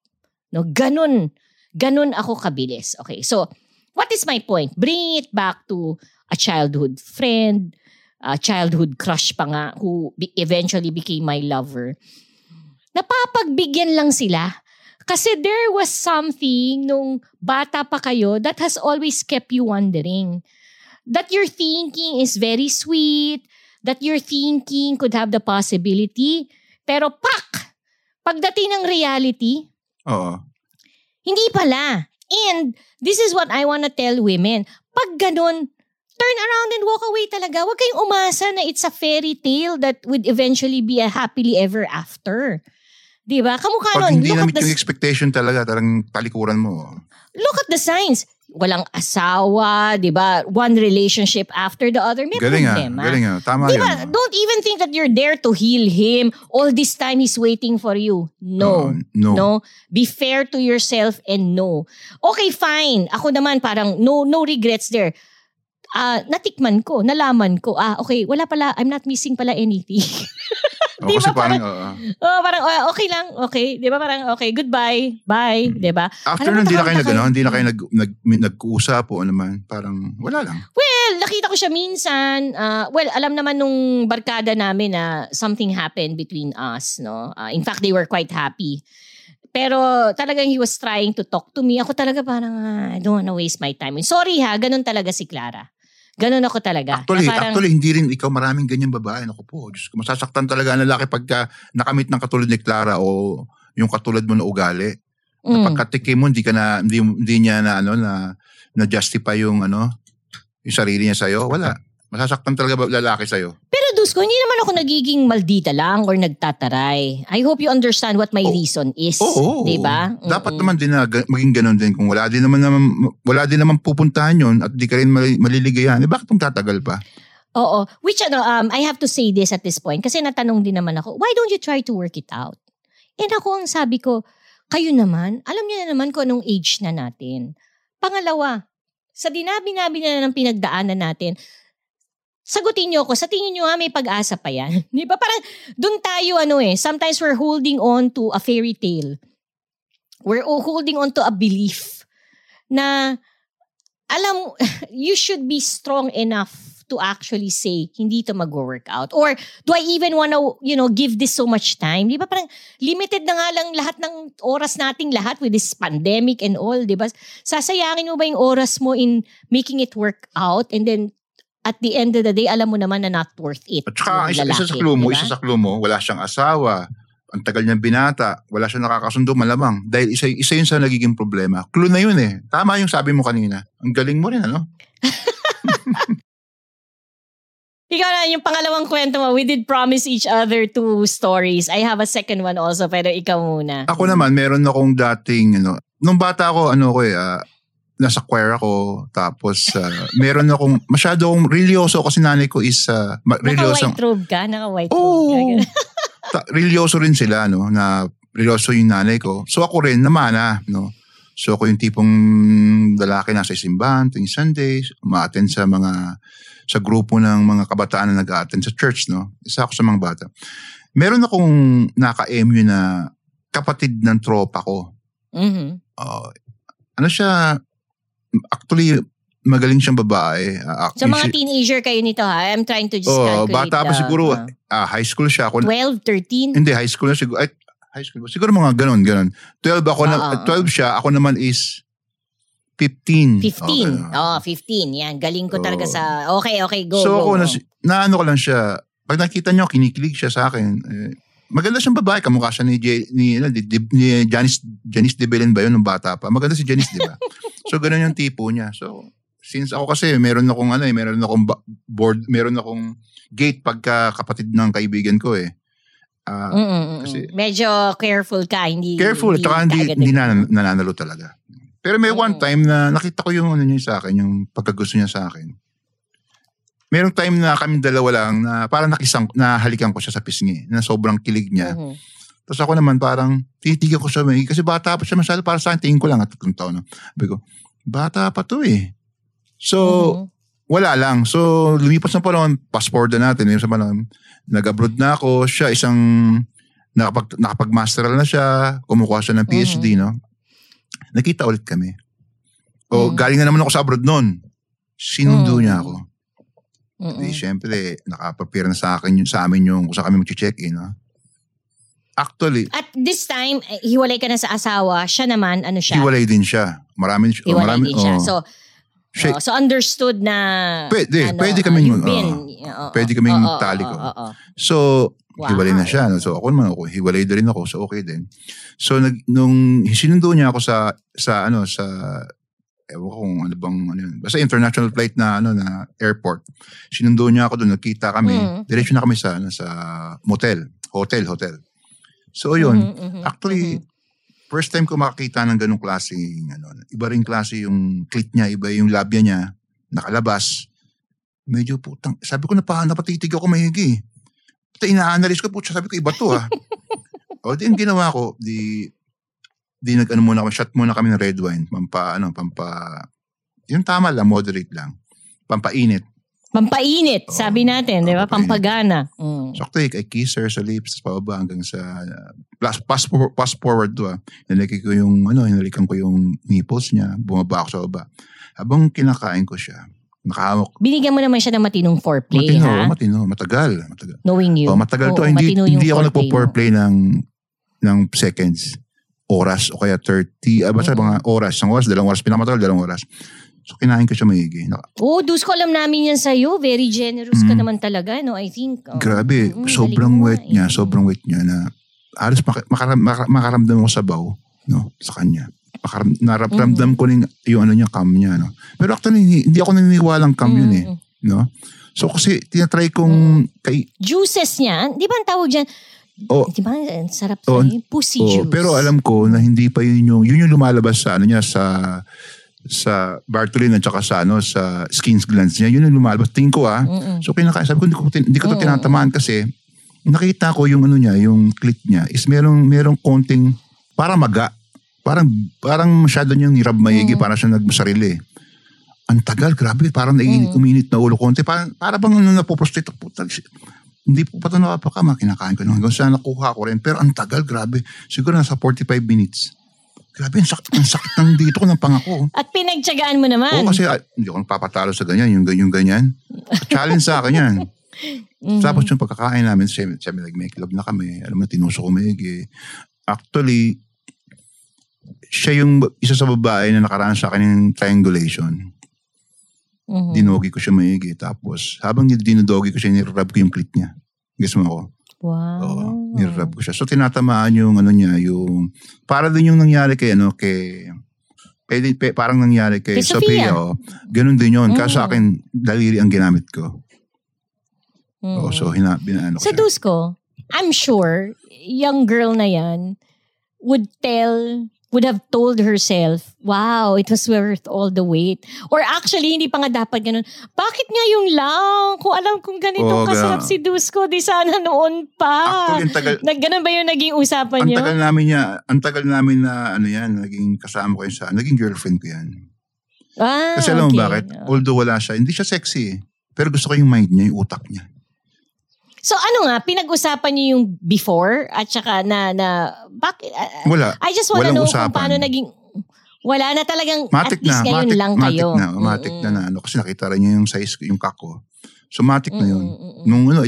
[SPEAKER 2] No, ganun. Ganun ako kabilis. Okay, so what is my point? Bring it back to a childhood friend, a childhood crush pa nga who be- eventually became my lover. Napapagbigyan lang sila. Kasi there was something nung bata pa kayo that has always kept you wondering that your thinking is very sweet, that your thinking could have the possibility, pero pak! Pagdating ng reality,
[SPEAKER 3] Oo.
[SPEAKER 2] hindi pala. And this is what I wanna tell women. Pag ganun, turn around and walk away talaga. Huwag kayong umasa na it's a fairy tale that would eventually be a happily ever after. Di ba? Kamukha
[SPEAKER 3] Pag
[SPEAKER 2] nun,
[SPEAKER 3] hindi
[SPEAKER 2] look
[SPEAKER 3] na meet
[SPEAKER 2] the
[SPEAKER 3] yung expectation talaga, tarang talikuran mo.
[SPEAKER 2] look at the signs. Walang asawa, di ba? One relationship after the other. May
[SPEAKER 3] Galing ah,
[SPEAKER 2] problema.
[SPEAKER 3] galing ah. Tama
[SPEAKER 2] Di
[SPEAKER 3] yun.
[SPEAKER 2] Don't even think that you're there to heal him. All this time he's waiting for you. No.
[SPEAKER 3] Oo, no.
[SPEAKER 2] Be fair to yourself and no. Okay, fine. Ako naman parang no no regrets there. Ah, natikman ko, nalaman ko. Ah, okay, wala pala, I'm not missing pala anything. [LAUGHS]
[SPEAKER 3] O,
[SPEAKER 2] Di
[SPEAKER 3] kasi
[SPEAKER 2] ba
[SPEAKER 3] parang,
[SPEAKER 2] parang-
[SPEAKER 3] oo.
[SPEAKER 2] oh, parang oh, okay lang, okay. 'Di ba parang okay, goodbye. Bye, 'di ba?
[SPEAKER 3] After nun, hindi na kayo
[SPEAKER 2] na
[SPEAKER 3] nag, ano, hindi na kayo nag, nag, nag-uusap o ano man. Parang, wala lang.
[SPEAKER 2] Well, nakita ko siya minsan. ah, well, alam naman nung barkada namin na something happened between us, no? Ah, in fact, they were quite happy. Pero talagang he was trying to talk to me. Ako talaga parang, ah, I don't wanna waste my time. Sorry ha, ganun talaga si Clara. Ganun ako talaga.
[SPEAKER 3] Actually,
[SPEAKER 2] Na parang,
[SPEAKER 3] actually, hindi rin ikaw maraming ganyan babae. Naku po, Diyos ko, masasaktan talaga ang lalaki pagka nakamit ng katulad ni Clara o yung katulad mo na ugali.
[SPEAKER 2] mm,
[SPEAKER 3] Pagkatikim mo, hindi ka na, hindi, hindi niya na, ano, na, na justify yung, ano, yung sarili niya sa'yo. Wala. Masasaktan talaga ba- lalaki sa'yo.
[SPEAKER 2] Pero Dusko, hindi naman ako nagiging maldita lang or nagtataray. I hope you understand what my
[SPEAKER 3] Oh.
[SPEAKER 2] reason is.
[SPEAKER 3] Oo.
[SPEAKER 2] Di ba?
[SPEAKER 3] Dapat
[SPEAKER 2] Mm-mm.
[SPEAKER 3] naman din na maging ganun din. Kung wala din naman, naman wala din naman pupuntahan yun at di ka rin mali- maliligayahan, eh bakit tatagal pa?
[SPEAKER 2] Oo. Which ano, um, I have to say this at this point kasi natanong din naman ako, why don't you try to work it out? And ako ang sabi ko, kayo naman, alam niyo na naman kung anong age na natin. Pangalawa, sa dinabi-nabi na ng pinagdaanan natin, sagutin niyo ako, sa tingin niyo ha, may pag-asa pa yan. [LAUGHS] Di ba? Parang doon tayo ano eh, sometimes we're holding on to a fairy tale. We're holding on to a belief na alam, [LAUGHS] you should be strong enough to actually say, hindi to mag-work out? Or do I even want to, you know, give this so much time? Di ba parang limited na nga lang lahat ng oras nating lahat with this pandemic and all, di ba? Sasayangin mo ba yung oras mo in making it work out and then at the end of the day, alam mo naman na not worth it.
[SPEAKER 3] At saka, isa, isa sa clue mo,
[SPEAKER 2] di ba?
[SPEAKER 3] isa sa clue mo, wala siyang asawa, ang tagal niyang binata, wala siyang nakakasundo, malamang. Dahil isa, isa yun sa nagiging problema. Clue na yun eh. Tama yung sabi mo kanina. Ang galing mo rin, ano? [LAUGHS]
[SPEAKER 2] Ikaw na, yung pangalawang kwento mo, we did promise each other two stories. I have a second one also, pero ikaw muna.
[SPEAKER 3] Ako naman, meron akong dating, ano, nung bata ako, ano ko eh, ah, nasa choir ako, tapos ah, meron akong, masyado akong religyoso kasi nanay ko is, uh, religyoso.
[SPEAKER 2] Naka-white robe ka? Naka-white
[SPEAKER 3] Oo.
[SPEAKER 2] robe ka? [LAUGHS]
[SPEAKER 3] ta- religyoso rin sila, no, na religyoso yung nanay ko. So ako rin, namana, no. So ako yung tipong lalaki nasa simbahan tuwing Sundays, umaattend sa mga sa grupo ng mga kabataan na nag-attend sa church, no. Isa ako sa mga bata. Meron akong naka-MU na kapatid ng tropa ko.
[SPEAKER 2] Mhm.
[SPEAKER 3] Uh, ano siya, actually, magaling siyang babae. Uh,
[SPEAKER 2] So mga teenager kayo nito ha? I'm trying to just
[SPEAKER 3] Oh,
[SPEAKER 2] calculate.
[SPEAKER 3] bata pa
[SPEAKER 2] the,
[SPEAKER 3] siguro.
[SPEAKER 2] uh,
[SPEAKER 3] ah, high school siya. Ako,
[SPEAKER 2] 12, 13?
[SPEAKER 3] Hindi, high school na siguro. Ay, high school ba? Siguro mga ganun, ganun. 12 ako na,
[SPEAKER 2] Oo.
[SPEAKER 3] 12 siya, ako naman is 15.
[SPEAKER 2] 15.
[SPEAKER 3] Oh,
[SPEAKER 2] Oh, 15. Yan. Galing ko talaga
[SPEAKER 3] Oo.
[SPEAKER 2] sa... Okay, okay. Go,
[SPEAKER 3] so
[SPEAKER 2] go,
[SPEAKER 3] ako,
[SPEAKER 2] go.
[SPEAKER 3] na, na ano ko lang siya, pag nakita niyo, kinikilig siya sa akin. Eh, maganda siyang babae, kamukha siya ni, J, ni, ano, di, ni Janice, Janice de Belen ba yun nung bata pa? Maganda si Janice, di ba? [LAUGHS] so ganun yung tipo niya. So, since ako kasi meron akong ano eh, meron akong board, meron akong gate pagka kapatid ng kaibigan ko eh.
[SPEAKER 2] Mm.
[SPEAKER 3] kasi-
[SPEAKER 2] Medyo careful ka. Hindi,
[SPEAKER 3] Careful, tsaka hindi, hindi na, nananalo talaga. Pero may one
[SPEAKER 2] Mm.
[SPEAKER 3] time na nakita ko yung ano niya sa akin, yung pagkagusto niya sa akin. Merong time na kami dalawa lang na parang nakisang, nahalikan ko siya sa pisngi na sobrang kilig niya.
[SPEAKER 2] Mhm.
[SPEAKER 3] Tapos ako naman parang titigan ko siya may kasi bata pa siya masyado para sa akin tingin ko lang at tatlong taon. No? Sabi ko, bata pa to eh. So,
[SPEAKER 2] Mhm.
[SPEAKER 3] wala lang. So, lumipas na panahon, passport na natin. Lumipas na panahon, nag-abroad na ako. Siya isang, nakapag, nakapag-masteral na siya. Kumukuha siya ng PhD, no? Nakita ulit kami. O,
[SPEAKER 2] Mhm.
[SPEAKER 3] galing na naman ako sa abroad noon. Sinundo
[SPEAKER 2] Mhm.
[SPEAKER 3] niya ako.
[SPEAKER 2] Mm-mm.
[SPEAKER 3] Di, syempre, nakapapira na sa akin, yung, sa amin yung kung saan kami mag-check-in, no? Actually,
[SPEAKER 2] At this time, eh, hiwalay ka na sa asawa. Siya naman, ano siya?
[SPEAKER 3] hiwalay din siya. Marami,
[SPEAKER 2] Hiwalay
[SPEAKER 3] marami,
[SPEAKER 2] din siya.
[SPEAKER 3] oh.
[SPEAKER 2] So,
[SPEAKER 3] Siya-
[SPEAKER 2] oh, so understood na...
[SPEAKER 3] Pwede,
[SPEAKER 2] ano,
[SPEAKER 3] pwede
[SPEAKER 2] uh,
[SPEAKER 3] kaming-
[SPEAKER 2] you've been,
[SPEAKER 3] oo.
[SPEAKER 2] oo,
[SPEAKER 3] Pwede kaming
[SPEAKER 2] oo, oo,
[SPEAKER 3] magtalik,
[SPEAKER 2] oo,
[SPEAKER 3] oh.
[SPEAKER 2] oo.
[SPEAKER 3] So,
[SPEAKER 2] Wow.
[SPEAKER 3] hiwalay na siya. No? So, ako naman ako, hiwalay rin ako. So, okay din. So, nag, nung sinundo niya ako sa, sa ano, sa, ewan ko kung ano bang, ano yun. Basta international flight na, ano, na airport. Sinundo niya ako doon, nagkita kami.
[SPEAKER 2] Mm.
[SPEAKER 3] Diretso na kami sa, ano, sa motel. Hotel, hotel. So, yun.
[SPEAKER 2] Mhm, mhm,
[SPEAKER 3] Actually,
[SPEAKER 2] mhm.
[SPEAKER 3] first time ko makakita ng ganong klase, ano, iba rin klase yung clit niya, iba yung labia niya, nakalabas. Medyo putang, sabi ko na pa, napatitig ako mahigi. Ina-analyze ko, putya, sabi ko, iba to ah. [LAUGHS] o di, ginawa ko, di, di nag, ano muna kami, shot muna kami ng red wine, pampa, ano, pampa, yung tama lang, moderate lang. Pampainit.
[SPEAKER 2] Pampainit,
[SPEAKER 3] Oo.
[SPEAKER 2] sabi natin, di ba? Pampagana. Mm.
[SPEAKER 3] So, actually, I kiss her sa lips, tapos pababa hanggang sa, uh, plus, pass, pass forward to ah. Hinalikan ko yung, ano, hinalikan ko yung nipples niya, bumaba ako sa baba. Habang kinakain ko siya, nakahawak.
[SPEAKER 2] Binigyan mo naman siya ng matinong foreplay,
[SPEAKER 3] Matino,
[SPEAKER 2] ha?
[SPEAKER 3] matino, matagal. matagal.
[SPEAKER 2] Knowing you.
[SPEAKER 3] Oh, matagal to.
[SPEAKER 2] Oo,
[SPEAKER 3] Hindi,
[SPEAKER 2] matino yung
[SPEAKER 3] hindi ako nagpo-foreplay ng, ng seconds, oras, o kaya 30, ah, basta
[SPEAKER 2] Oo.
[SPEAKER 3] mga oras, isang oras, dalawang oras, pinakamatagal, dalawang oras. So, kinain ko siya maigi. Naka,
[SPEAKER 2] Oo, dus ko alam namin yan sa'yo. Very generous ka
[SPEAKER 3] Mm.
[SPEAKER 2] naman talaga, no? I think. Oo.
[SPEAKER 3] Grabe,
[SPEAKER 2] Mm,
[SPEAKER 3] sobrang wet niya,
[SPEAKER 2] eh.
[SPEAKER 3] sobrang wet niya na halos maka, makaram, maka- makaramdam ako sa baw, no, sa kanya. Makaram, naramdam
[SPEAKER 2] Mm.
[SPEAKER 3] ko rin yung ano niya, cam niya, no. Pero actually, hindi, hindi ako naniniwalang cam yun eh,
[SPEAKER 2] Mm.
[SPEAKER 3] no. So kasi tinatry kong kay
[SPEAKER 2] Juices niya, di ba ang tawag dyan?
[SPEAKER 3] Oh.
[SPEAKER 2] di ba ang sarap
[SPEAKER 3] Oh,
[SPEAKER 2] sa'yo? Pussy
[SPEAKER 3] oh,
[SPEAKER 2] juice.
[SPEAKER 3] pero alam ko na hindi pa yun yung yun yung lumalabas sa ano niya sa sa Bartolin at saka sa, ano, sa skin glands niya. Yun ang lumalabas. Tingin ko ah. So kinakain. Sabi ko, hindi ko, hindi ko to tinatamaan kasi nakita ko yung ano niya, yung clit niya is merong, merong konting parang maga. Parang, parang masyado niyang nirab maigi para siya nagmasarili. Ang tagal, grabe. Parang naiinit, uminit na ulo konti. Parang, para bang ano, napoprostrate. Puta, hindi po pa ito napapakama. Kinakain ko na hanggang sa nakuha ko rin. Pero ang tagal, grabe. Siguro nasa 45 minutes. Grabe, ang sakit, ang sakit ng dito ko ng pangako.
[SPEAKER 2] At pinagtsagaan mo naman.
[SPEAKER 3] Oo, kasi ah, hindi ako napapatalo sa ganyan, yung, yung ganyan. Challenge sa akin yan. [LAUGHS] Tapos yung pagkakain namin, siyempre, siyempre nag-make love na kami. Alam mo, tinusok ko maigi. Actually, siya yung isa sa babae na nakaraan sa akin ng triangulation.
[SPEAKER 2] Mhm.
[SPEAKER 3] Dinogi ko siya maigi. Tapos, habang dinodogi ko siya, nirarab ko yung clit niya. Guess mo ako?
[SPEAKER 2] Wow.
[SPEAKER 3] Oo, nirarab ko siya. So, tinatamaan yung ano niya, yung, para din yung nangyari kay, ano, kay, pwede, pe- parang nangyari kay,
[SPEAKER 2] Kay Sophia.
[SPEAKER 3] Sophia. oh. Ganun din yun. Kaso
[SPEAKER 2] Mm.
[SPEAKER 3] sa akin, daliri ang ginamit ko.
[SPEAKER 2] Mhm.
[SPEAKER 3] Oo, so, hina, binaano ko
[SPEAKER 2] Sa
[SPEAKER 3] siya.
[SPEAKER 2] Dusko, I'm sure, young girl na yan would tell, would have told herself, wow, it was worth all the wait. Or actually, hindi pa nga dapat ganun. Bakit nga yung lang? Kung alam kong ganito
[SPEAKER 3] Oo,
[SPEAKER 2] kasarap si Dusko, di sana noon pa.
[SPEAKER 3] Actually, ang tagal,
[SPEAKER 2] Nag, ganun ba yung naging usapan
[SPEAKER 3] ang
[SPEAKER 2] niyo?
[SPEAKER 3] tagal namin niya, ang tagal namin na, ano yan, naging kasama ko yan sa, naging girlfriend ko yan.
[SPEAKER 2] Ah,
[SPEAKER 3] Kasi alam mo
[SPEAKER 2] okay.
[SPEAKER 3] bakit? Although wala siya, hindi siya sexy eh. Pero gusto ko yung mind niya, yung utak niya.
[SPEAKER 2] So ano nga, pinag-usapan niyo yung before at saka na, na bakit? ah,
[SPEAKER 3] Wala.
[SPEAKER 2] I just wanna
[SPEAKER 3] Walang
[SPEAKER 2] know kung
[SPEAKER 3] usapan.
[SPEAKER 2] paano naging, wala na talagang,
[SPEAKER 3] Matik
[SPEAKER 2] at least
[SPEAKER 3] na,
[SPEAKER 2] ngayon
[SPEAKER 3] matik,
[SPEAKER 2] lang
[SPEAKER 3] matik
[SPEAKER 2] kayo.
[SPEAKER 3] na, matik na na ano. Kasi nakita rin niya yung size, yung kako. So matik na yun.
[SPEAKER 2] Mm-mm,
[SPEAKER 3] Nung ano,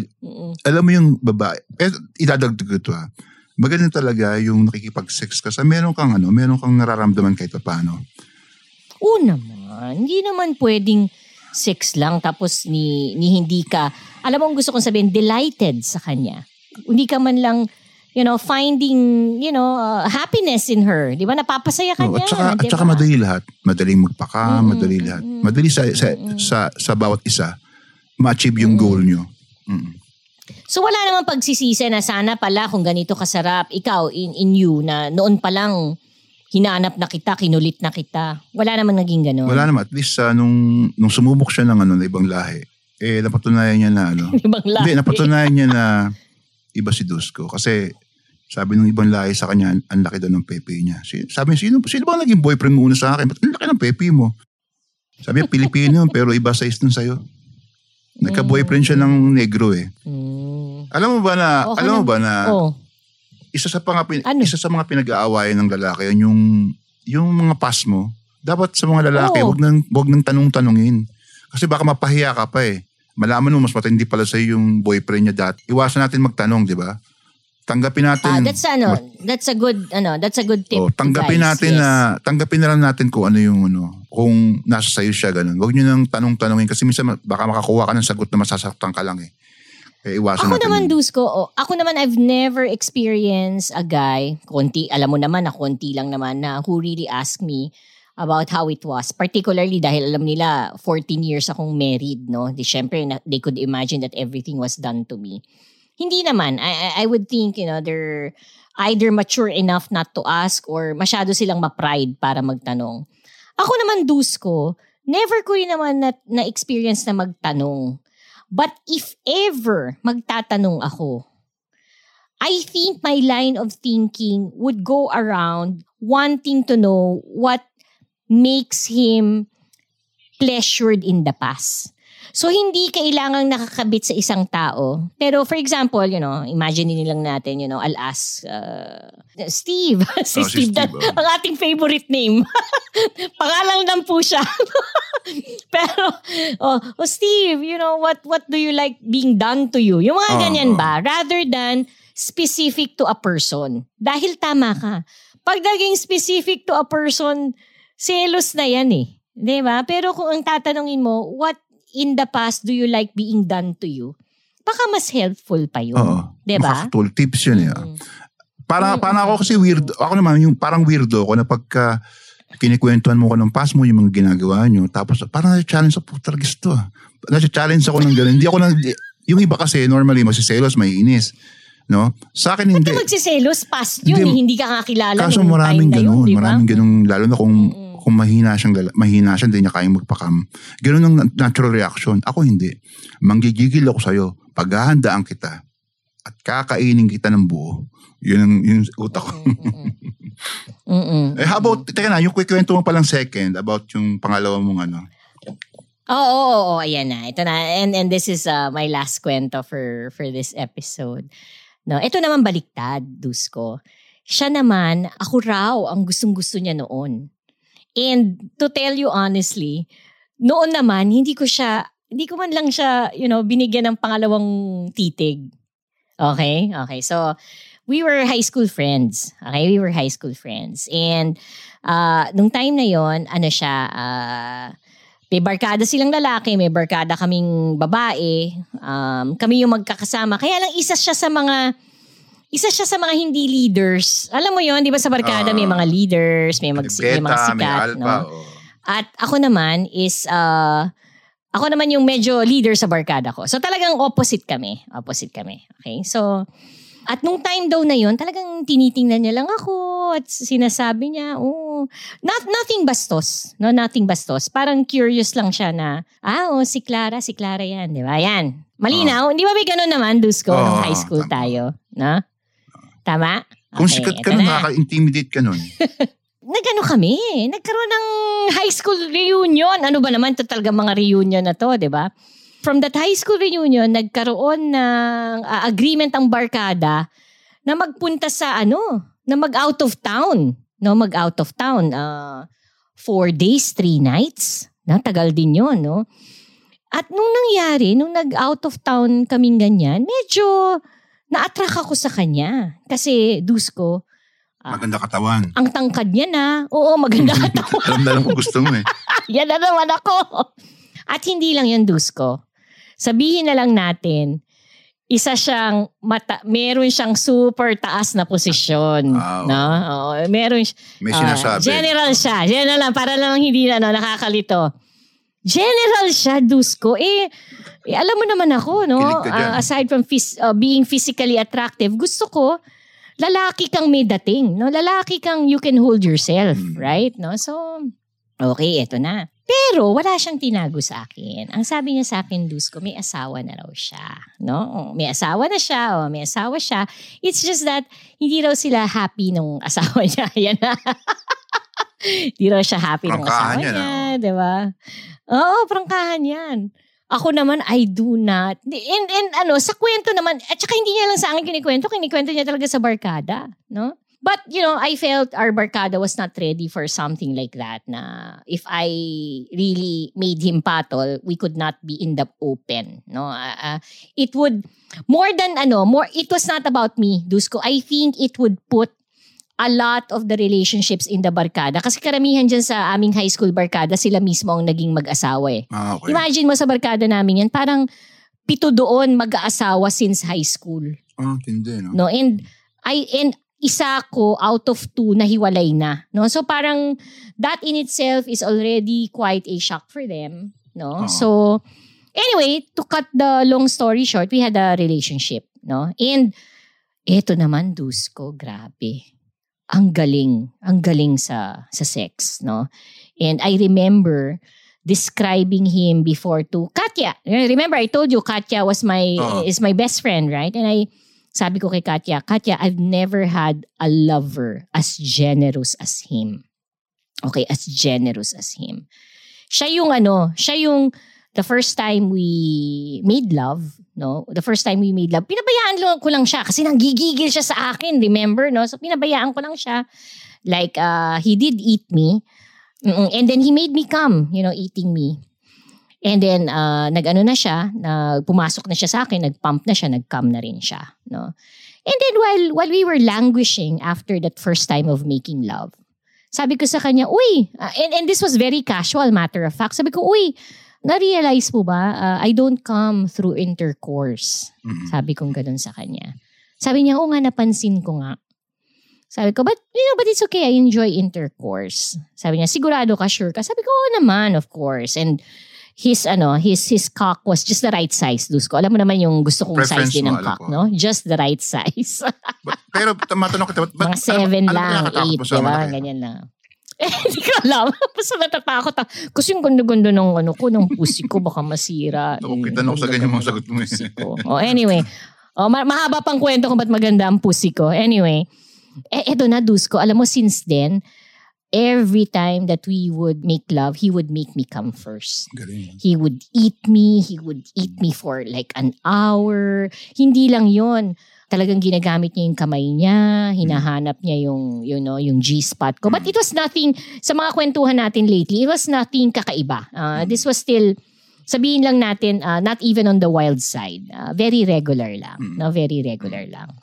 [SPEAKER 3] alam mo yung babae, eh, idadagdag ko ito ah. Maganda talaga yung nakikipag-sex ka sa meron kang ano, meron kang nararamdaman kahit pa paano.
[SPEAKER 2] Oo naman. Hindi naman pwedeng sex lang tapos ni, ni hindi ka, alam mo ang gusto kong sabihin, delighted sa kanya. Hindi ka man lang, you know, finding, you know, uh, happiness in her. Di ba? Napapasaya ka
[SPEAKER 3] Oh,
[SPEAKER 2] niya.
[SPEAKER 3] at saka, at saka madali lahat. Madaling magpaka,
[SPEAKER 2] Mm-mm,
[SPEAKER 3] madali lahat. Madali sa, sa,
[SPEAKER 2] mm-mm.
[SPEAKER 3] sa, sa bawat isa, ma-achieve yung
[SPEAKER 2] Mm-mm.
[SPEAKER 3] goal nyo. Mm.
[SPEAKER 2] So wala namang pagsisisi na sana pala kung ganito kasarap, ikaw in, in you na noon pa lang hinanap na kita, kinulit na kita. Wala namang naging ganun.
[SPEAKER 3] Wala naman. At least uh, nung, nung sumubok siya ng ano, na ibang lahi, eh napatunayan niya na ano. [LAUGHS]
[SPEAKER 2] Ibang lahi.
[SPEAKER 3] Hindi, napatunayan niya na iba si Dusko. Kasi sabi ng ibang lahi sa kanya, ang laki daw ng pepe niya. Sabi niya, sino, sino ba naging boyfriend mo una sa akin? Ba't ang laki ng pepe mo? Sabi niya, Pilipino yun, [LAUGHS] pero iba size dun sa'yo. Nagka-boyfriend siya ng negro eh.
[SPEAKER 2] Hmm.
[SPEAKER 3] Alam mo ba na,
[SPEAKER 2] Okay
[SPEAKER 3] alam mo ba na,
[SPEAKER 2] Oh.
[SPEAKER 3] isa sa, pang,
[SPEAKER 2] Ano?
[SPEAKER 3] isa sa mga pinag-aawayan ng lalaki, yun yung, yung mga pas mo, dapat sa mga lalaki,
[SPEAKER 2] Oo.
[SPEAKER 3] wag nang, wag nang tanong-tanungin. Kasi baka mapahiya ka pa eh. Malaman mo, mas matindi pala sa yung boyfriend niya dati. Iwasan natin magtanong, di ba? Tanggapin natin.
[SPEAKER 2] Ah, that's ano, that's a good ano, that's a good tip.
[SPEAKER 3] Oh, tanggapin
[SPEAKER 2] guys.
[SPEAKER 3] natin
[SPEAKER 2] Yes.
[SPEAKER 3] na tanggapin na lang natin kung ano yung ano, kung nasa sayo siya ganun. Huwag niyo nang tanong-tanongin kasi minsan baka makakuha ka ng sagot na masasaktan ka lang eh. Kaya iwasan
[SPEAKER 2] Ako naman. Dusko, oh, ako naman, I've never experienced a guy, konti, alam mo naman na konti lang naman, na who really asked me about how it was. Particularly dahil alam nila, 14 years akong married, no? Di, syempre, na, they could imagine that everything was done to me. Hindi naman. I, I- would think, you know, they're either mature enough not to ask or masyado silang ma-pride para magtanong. Ako naman, Dusko, never ko rin naman na, na-experience na magtanong. But if ever magtatanong ako, I think my line of thinking would go around wanting to know what makes him pleasured in the past. So, hindi kailangang nakakabit sa isang tao. Pero, for example, you know, imagine nilang natin, you know, I'll ask, uh, Steve. [LAUGHS] si
[SPEAKER 3] Oh, si
[SPEAKER 2] Steve, that-
[SPEAKER 3] Steve, oh.
[SPEAKER 2] ang ating favorite name. [LAUGHS] Pangalan lang po siya. [LAUGHS] Pero, oh, oh, Steve, you know, what what do you like being done to you? Yung mga
[SPEAKER 3] Oo,
[SPEAKER 2] ganyan
[SPEAKER 3] oo.
[SPEAKER 2] ba? Rather than specific to a person. Dahil tama ka. Pag naging specific to a person, selos na yan eh. Di ba? Pero kung ang tatanungin mo, what in the past do you like being done to you? Baka mas helpful pa yun.
[SPEAKER 3] Oo.
[SPEAKER 2] Di ba?
[SPEAKER 3] Makakatulong. Tips yun eh. ah.
[SPEAKER 2] Mm.
[SPEAKER 3] Para, para ako kasi weird. Ako naman, yung parang weirdo ako na pagka kinikwentuhan mo ko ng past mo, yung mga ginagawa nyo, tapos parang na-challenge sa puta to ah. Na-challenge ako ng gano'n. Hindi ako nang, yung iba kasi normally masiselos, may inis. No? Sa akin hindi.
[SPEAKER 2] Ka magsiselos past yun
[SPEAKER 3] Hindi,
[SPEAKER 2] eh, hindi ka kakilala
[SPEAKER 3] Kaso maraming
[SPEAKER 2] yun,
[SPEAKER 3] ganun.
[SPEAKER 2] di ba?
[SPEAKER 3] Maraming ganun. Lalo na kung, kung mahina siyang mahina siya, hindi niya kayang magpakam. Ganun ang na- natural reaction. Ako hindi. Manggigigil ako sa'yo. Paghahandaan kita at kakainin kita ng buo. Yun ang yung utak ko.
[SPEAKER 2] Mm-mm. [LAUGHS]
[SPEAKER 3] eh, how about, teka na, yung kwento mo palang second about yung pangalawa mong ano.
[SPEAKER 2] Oo, oo, oo, ayan na. Ito na. And, and this is uh, my last kwento for, for this episode. No, ito naman baliktad, Dusko. Siya naman, ako raw ang gustong-gusto niya noon. And to tell you honestly, noon naman, hindi ko siya, hindi ko man lang siya, you know, binigyan ng pangalawang titig. Okay? Okay. So, we were high school friends. Okay? We were high school friends. And, uh, nung time na yon ano siya, uh, may barkada silang lalaki, may barkada kaming babae. Um, kami yung magkakasama. Kaya lang isa siya sa mga isa siya sa mga hindi leaders. Alam mo yon, 'di ba sa barkada may
[SPEAKER 3] Ah.
[SPEAKER 2] mga leaders, may, mag, may mga
[SPEAKER 3] Beta, may
[SPEAKER 2] sikat,
[SPEAKER 3] alpha.
[SPEAKER 2] no?
[SPEAKER 3] oh.
[SPEAKER 2] At ako naman is uh, ako naman yung medyo leader sa barkada ko. So talagang opposite kami. Opposite kami. Okay? So at nung time daw na yon, talagang tinitingnan niya lang ako at sinasabi niya, oh, not, nothing bastos. No, nothing bastos. Parang curious lang siya na, ah, oh, si Clara, si Clara yan. Di ba? Yan. Malinaw. Hindi ba may ganun naman, Dusko, nung
[SPEAKER 3] Oo,
[SPEAKER 2] high school tayo? No? Tama?
[SPEAKER 3] Kung
[SPEAKER 2] Okay,
[SPEAKER 3] sikat ka nun,
[SPEAKER 2] na.
[SPEAKER 3] nakaka-intimidate ka nun. [LAUGHS]
[SPEAKER 2] Nagano kami, nagkaroon ng high school reunion. Ano ba naman to talaga mga reunion na to, di ba? From that high school reunion, nagkaroon ng uh, agreement ang barkada na magpunta sa ano, na mag out of town. No, mag out of town. Uh, four days, three nights. Na, tagal din yon no? At nung nangyari, nung nag out of town kaming ganyan, medyo na-attract ako sa kanya. Kasi, Dusko, Ah.
[SPEAKER 3] Maganda katawan.
[SPEAKER 2] ang tangkad niya na. Oo, maganda [LAUGHS] katawan.
[SPEAKER 3] Alam na lang kung gusto mo eh. [LAUGHS]
[SPEAKER 2] Yan na naman ako. At hindi lang yan, Dusko. Sabihin na lang natin, isa siyang mata, meron siyang super taas na posisyon.
[SPEAKER 3] Wow.
[SPEAKER 2] No? Oo, meron.
[SPEAKER 3] May sinasabi.
[SPEAKER 2] general siya. General lang, para lang hindi na ano, nakakalito. General siya, Dusko. Eh, eh, alam mo naman ako, no? Ah, aside from phys- uh, being physically attractive, gusto ko, lalaki kang may dating, no? Lalaki kang you can hold yourself,
[SPEAKER 3] Mm.
[SPEAKER 2] right? No? So, okay, eto na. Pero wala siyang tinago sa akin. Ang sabi niya sa akin, Dusko, may asawa na raw siya. No? May asawa na siya, o may asawa siya. It's just that hindi raw sila happy nung [LAUGHS] asawa niya. Yan na. [LAUGHS] Hindi raw siya happy nung asawa niya, di ba? Oo, prangkahan yan. Ako naman, I do not. And, and ano, sa kwento naman, at saka hindi niya lang sa akin kinikwento, kinikwento niya talaga sa barkada, no? But, you know, I felt our barkada was not ready for something like that na if I really made him patol, we could not be in the open, no? Uh, uh, it would, more than ano, more, it was not about me, Dusko. I think it would put a lot of the relationships in the barkada. Kasi karamihan dyan sa aming high school barkada, sila mismo ang naging mag-asawa eh.
[SPEAKER 3] Ah, okay.
[SPEAKER 2] Imagine mo sa barkada namin yan, parang pito doon mag-aasawa since high school.
[SPEAKER 3] Ah, tindi, no?
[SPEAKER 2] No? And, I, and isa ko out of two na hiwalay na. No? So parang that in itself is already quite a shock for them. No?
[SPEAKER 3] Oo.
[SPEAKER 2] So, anyway, to cut the long story short, we had a relationship. No? And, eto naman, Dusko, grabe. Ang galing. Ang galing sa, sa sex. No? And I remember describing him before to Katya. Remember, I told you Katya was my
[SPEAKER 3] Oo.
[SPEAKER 2] is my best friend, right? And I sabi ko kay Katya, Katya, I've never had a lover as generous as him. Okay, as generous as him. Siya yung ano, siya yung the first time we made love, no? The first time we made love, pinabayaan ko lang siya kasi nanggigigil siya sa akin, remember, no? So pinabayaan ko lang siya. Like, uh, he did eat me. And then he made me come, you know, eating me. And then, uh, nag-ano na siya, na pumasok na siya sa akin, nag-pump na siya, nag-come na rin siya. No? And then, while, while we were languishing after that first time of making love, sabi ko sa kanya, uy, uh, and, and this was very casual, matter of fact. Sabi ko, uy, na-realize mo ba, uh, I don't come through intercourse.
[SPEAKER 3] Mm.
[SPEAKER 2] Sabi kong ganun sa kanya. Sabi niya, oo nga, napansin ko nga. Sabi ko, but, you know, but it's okay, I enjoy intercourse. Sabi niya, sigurado ka, sure ka? Sabi ko, oo naman, of course. And his, ano, his, his cock was just the right size, Dusko. Alam mo naman yung gusto kong
[SPEAKER 3] Preference
[SPEAKER 2] size din ng cock,
[SPEAKER 3] ko.
[SPEAKER 2] no? Just the right [LAUGHS] size.
[SPEAKER 3] But- pero matanong kita, ba't,
[SPEAKER 2] Mga seven
[SPEAKER 3] ano,
[SPEAKER 2] lang,
[SPEAKER 3] ano
[SPEAKER 2] eight,
[SPEAKER 3] mo sa
[SPEAKER 2] di ba?
[SPEAKER 3] malaki?
[SPEAKER 2] Ganyan lang. [LAUGHS] Eh, hindi ko alam. [LAUGHS] Basta natatakot ako. Kasi yung ganda-ganda ng ano ko, ng pussy ko, baka masira. [LAUGHS]
[SPEAKER 3] Na ko sa ganyan mga sagot mo eh.
[SPEAKER 2] Oh, anyway. Oh, ma- mahaba pang kwento kung ba't maganda ang pussy ko. Anyway. Eh, eto na, Dusko. Alam mo, since then, every time that we would make love, he would make me come first.
[SPEAKER 3] Galing.
[SPEAKER 2] He would eat me. He would eat me for like an hour. Hindi lang yon Talagang ginagamit niya yung kamay niya. Hinahanap niya yung, you know, yung G-spot ko. But it was nothing, sa mga kwentuhan natin lately, it was nothing kakaiba. Uh, this was still, sabihin lang natin, uh, not even on the wild side. Uh, very regular lang. No? Very regular lang.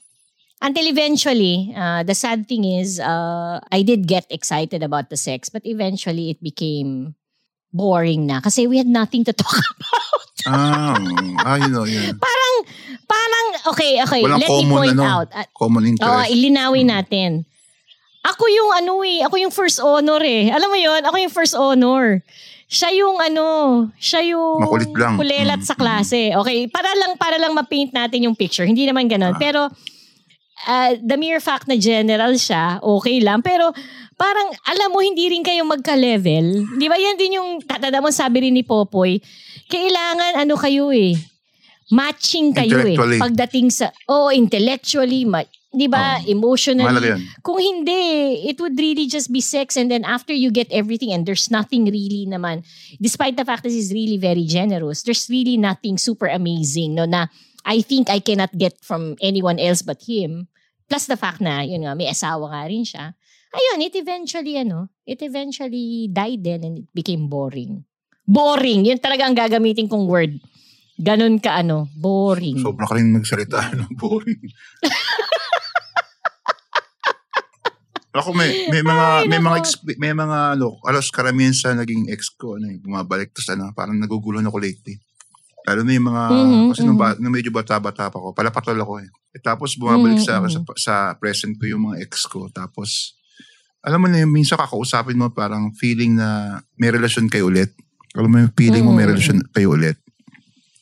[SPEAKER 2] Until eventually, uh, the sad thing is, uh, I did get excited about the sex, but eventually it became boring na kasi we had nothing to [LAUGHS] talk about.
[SPEAKER 3] Ah, ah, yun o, yun.
[SPEAKER 2] parang, parang, okay, okay,
[SPEAKER 3] Walang
[SPEAKER 2] let me point
[SPEAKER 3] ano,
[SPEAKER 2] out. Uh,
[SPEAKER 3] common
[SPEAKER 2] Oo,
[SPEAKER 3] interest.
[SPEAKER 2] ilinawin natin. Ako yung ano eh, ako yung first honor eh. Alam mo yon ako yung first honor. Siya yung ano, siya yung
[SPEAKER 3] Makulit lang.
[SPEAKER 2] kulelat
[SPEAKER 3] Mm,
[SPEAKER 2] sa klase. Okay, para lang para lang ma-paint natin yung picture. Hindi naman ganoon.
[SPEAKER 3] Ah.
[SPEAKER 2] Pero uh, the mere fact na general siya, okay lang. Pero parang alam mo hindi rin kayo magka-level. Di ba yan din yung tatanda mo sabi rin ni Popoy, kailangan ano kayo eh, matching kayo eh. Pagdating sa, oh, intellectually, ma- di ba,
[SPEAKER 3] Oo.
[SPEAKER 2] emotionally. Kung hindi, it would really just be sex and then after you get everything and there's nothing really naman, despite the fact that he's really very generous, there's really nothing super amazing no na I think I cannot get from anyone else but him. Plus the fact na, yun nga, may asawa nga rin siya. Ayun, it eventually, ano, it eventually died then and it became boring. Boring. Yun talaga ang gagamitin kong word. Ganon ka, ano, boring.
[SPEAKER 3] Sobra ka rin nagsalita. [LAUGHS] Ano, boring. [LAUGHS] Ako may may mga
[SPEAKER 2] Ay,
[SPEAKER 3] may mga exp- may mga ano, alos karamihan sa naging ex ko ano, bumabalik tas ano, parang naguguluhan ako lately. Lalo na yung mga,
[SPEAKER 2] Mhm,
[SPEAKER 3] kasi nung, ba, nung medyo bata-bata pa ako, palapatol ako eh. Eh, Tapos bumabalik
[SPEAKER 2] Mhm,
[SPEAKER 3] sa, sa sa present ko yung mga ex ko. Tapos, alam mo na yung minsan kakausapin mo parang feeling na may relasyon kayo ulit. Alam mo yung feeling mo may
[SPEAKER 2] Mhm,
[SPEAKER 3] relasyon kayo ulit.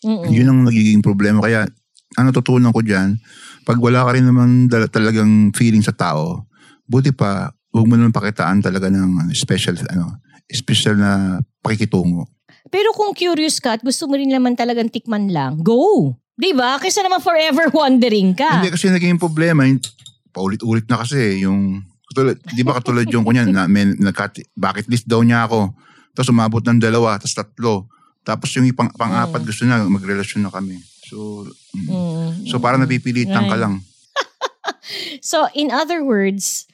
[SPEAKER 2] Mm-mm.
[SPEAKER 3] Yun ang nagiging problema. Kaya, ang natutunan ko dyan, pag wala ka rin naman talagang feeling sa tao, buti pa, huwag mo naman pakitaan talaga ng special, ano, special na pakikitungo.
[SPEAKER 2] Pero kung curious ka at gusto mo rin naman talagang tikman lang, go! Di ba? Kaysa naman forever wondering ka.
[SPEAKER 3] Hindi kasi naging problema, yung, paulit-ulit na kasi, yung, katulad, di ba katulad yung kunyan, na, may, nagkat, bucket list daw niya ako, tapos umabot ng dalawa, tapos tatlo, tapos yung pang, pang-apat gusto na, magrelasyon na kami. So, mm.
[SPEAKER 2] Mm.
[SPEAKER 3] so parang napipilitan ka lang. [LAUGHS]
[SPEAKER 2] So, in other words,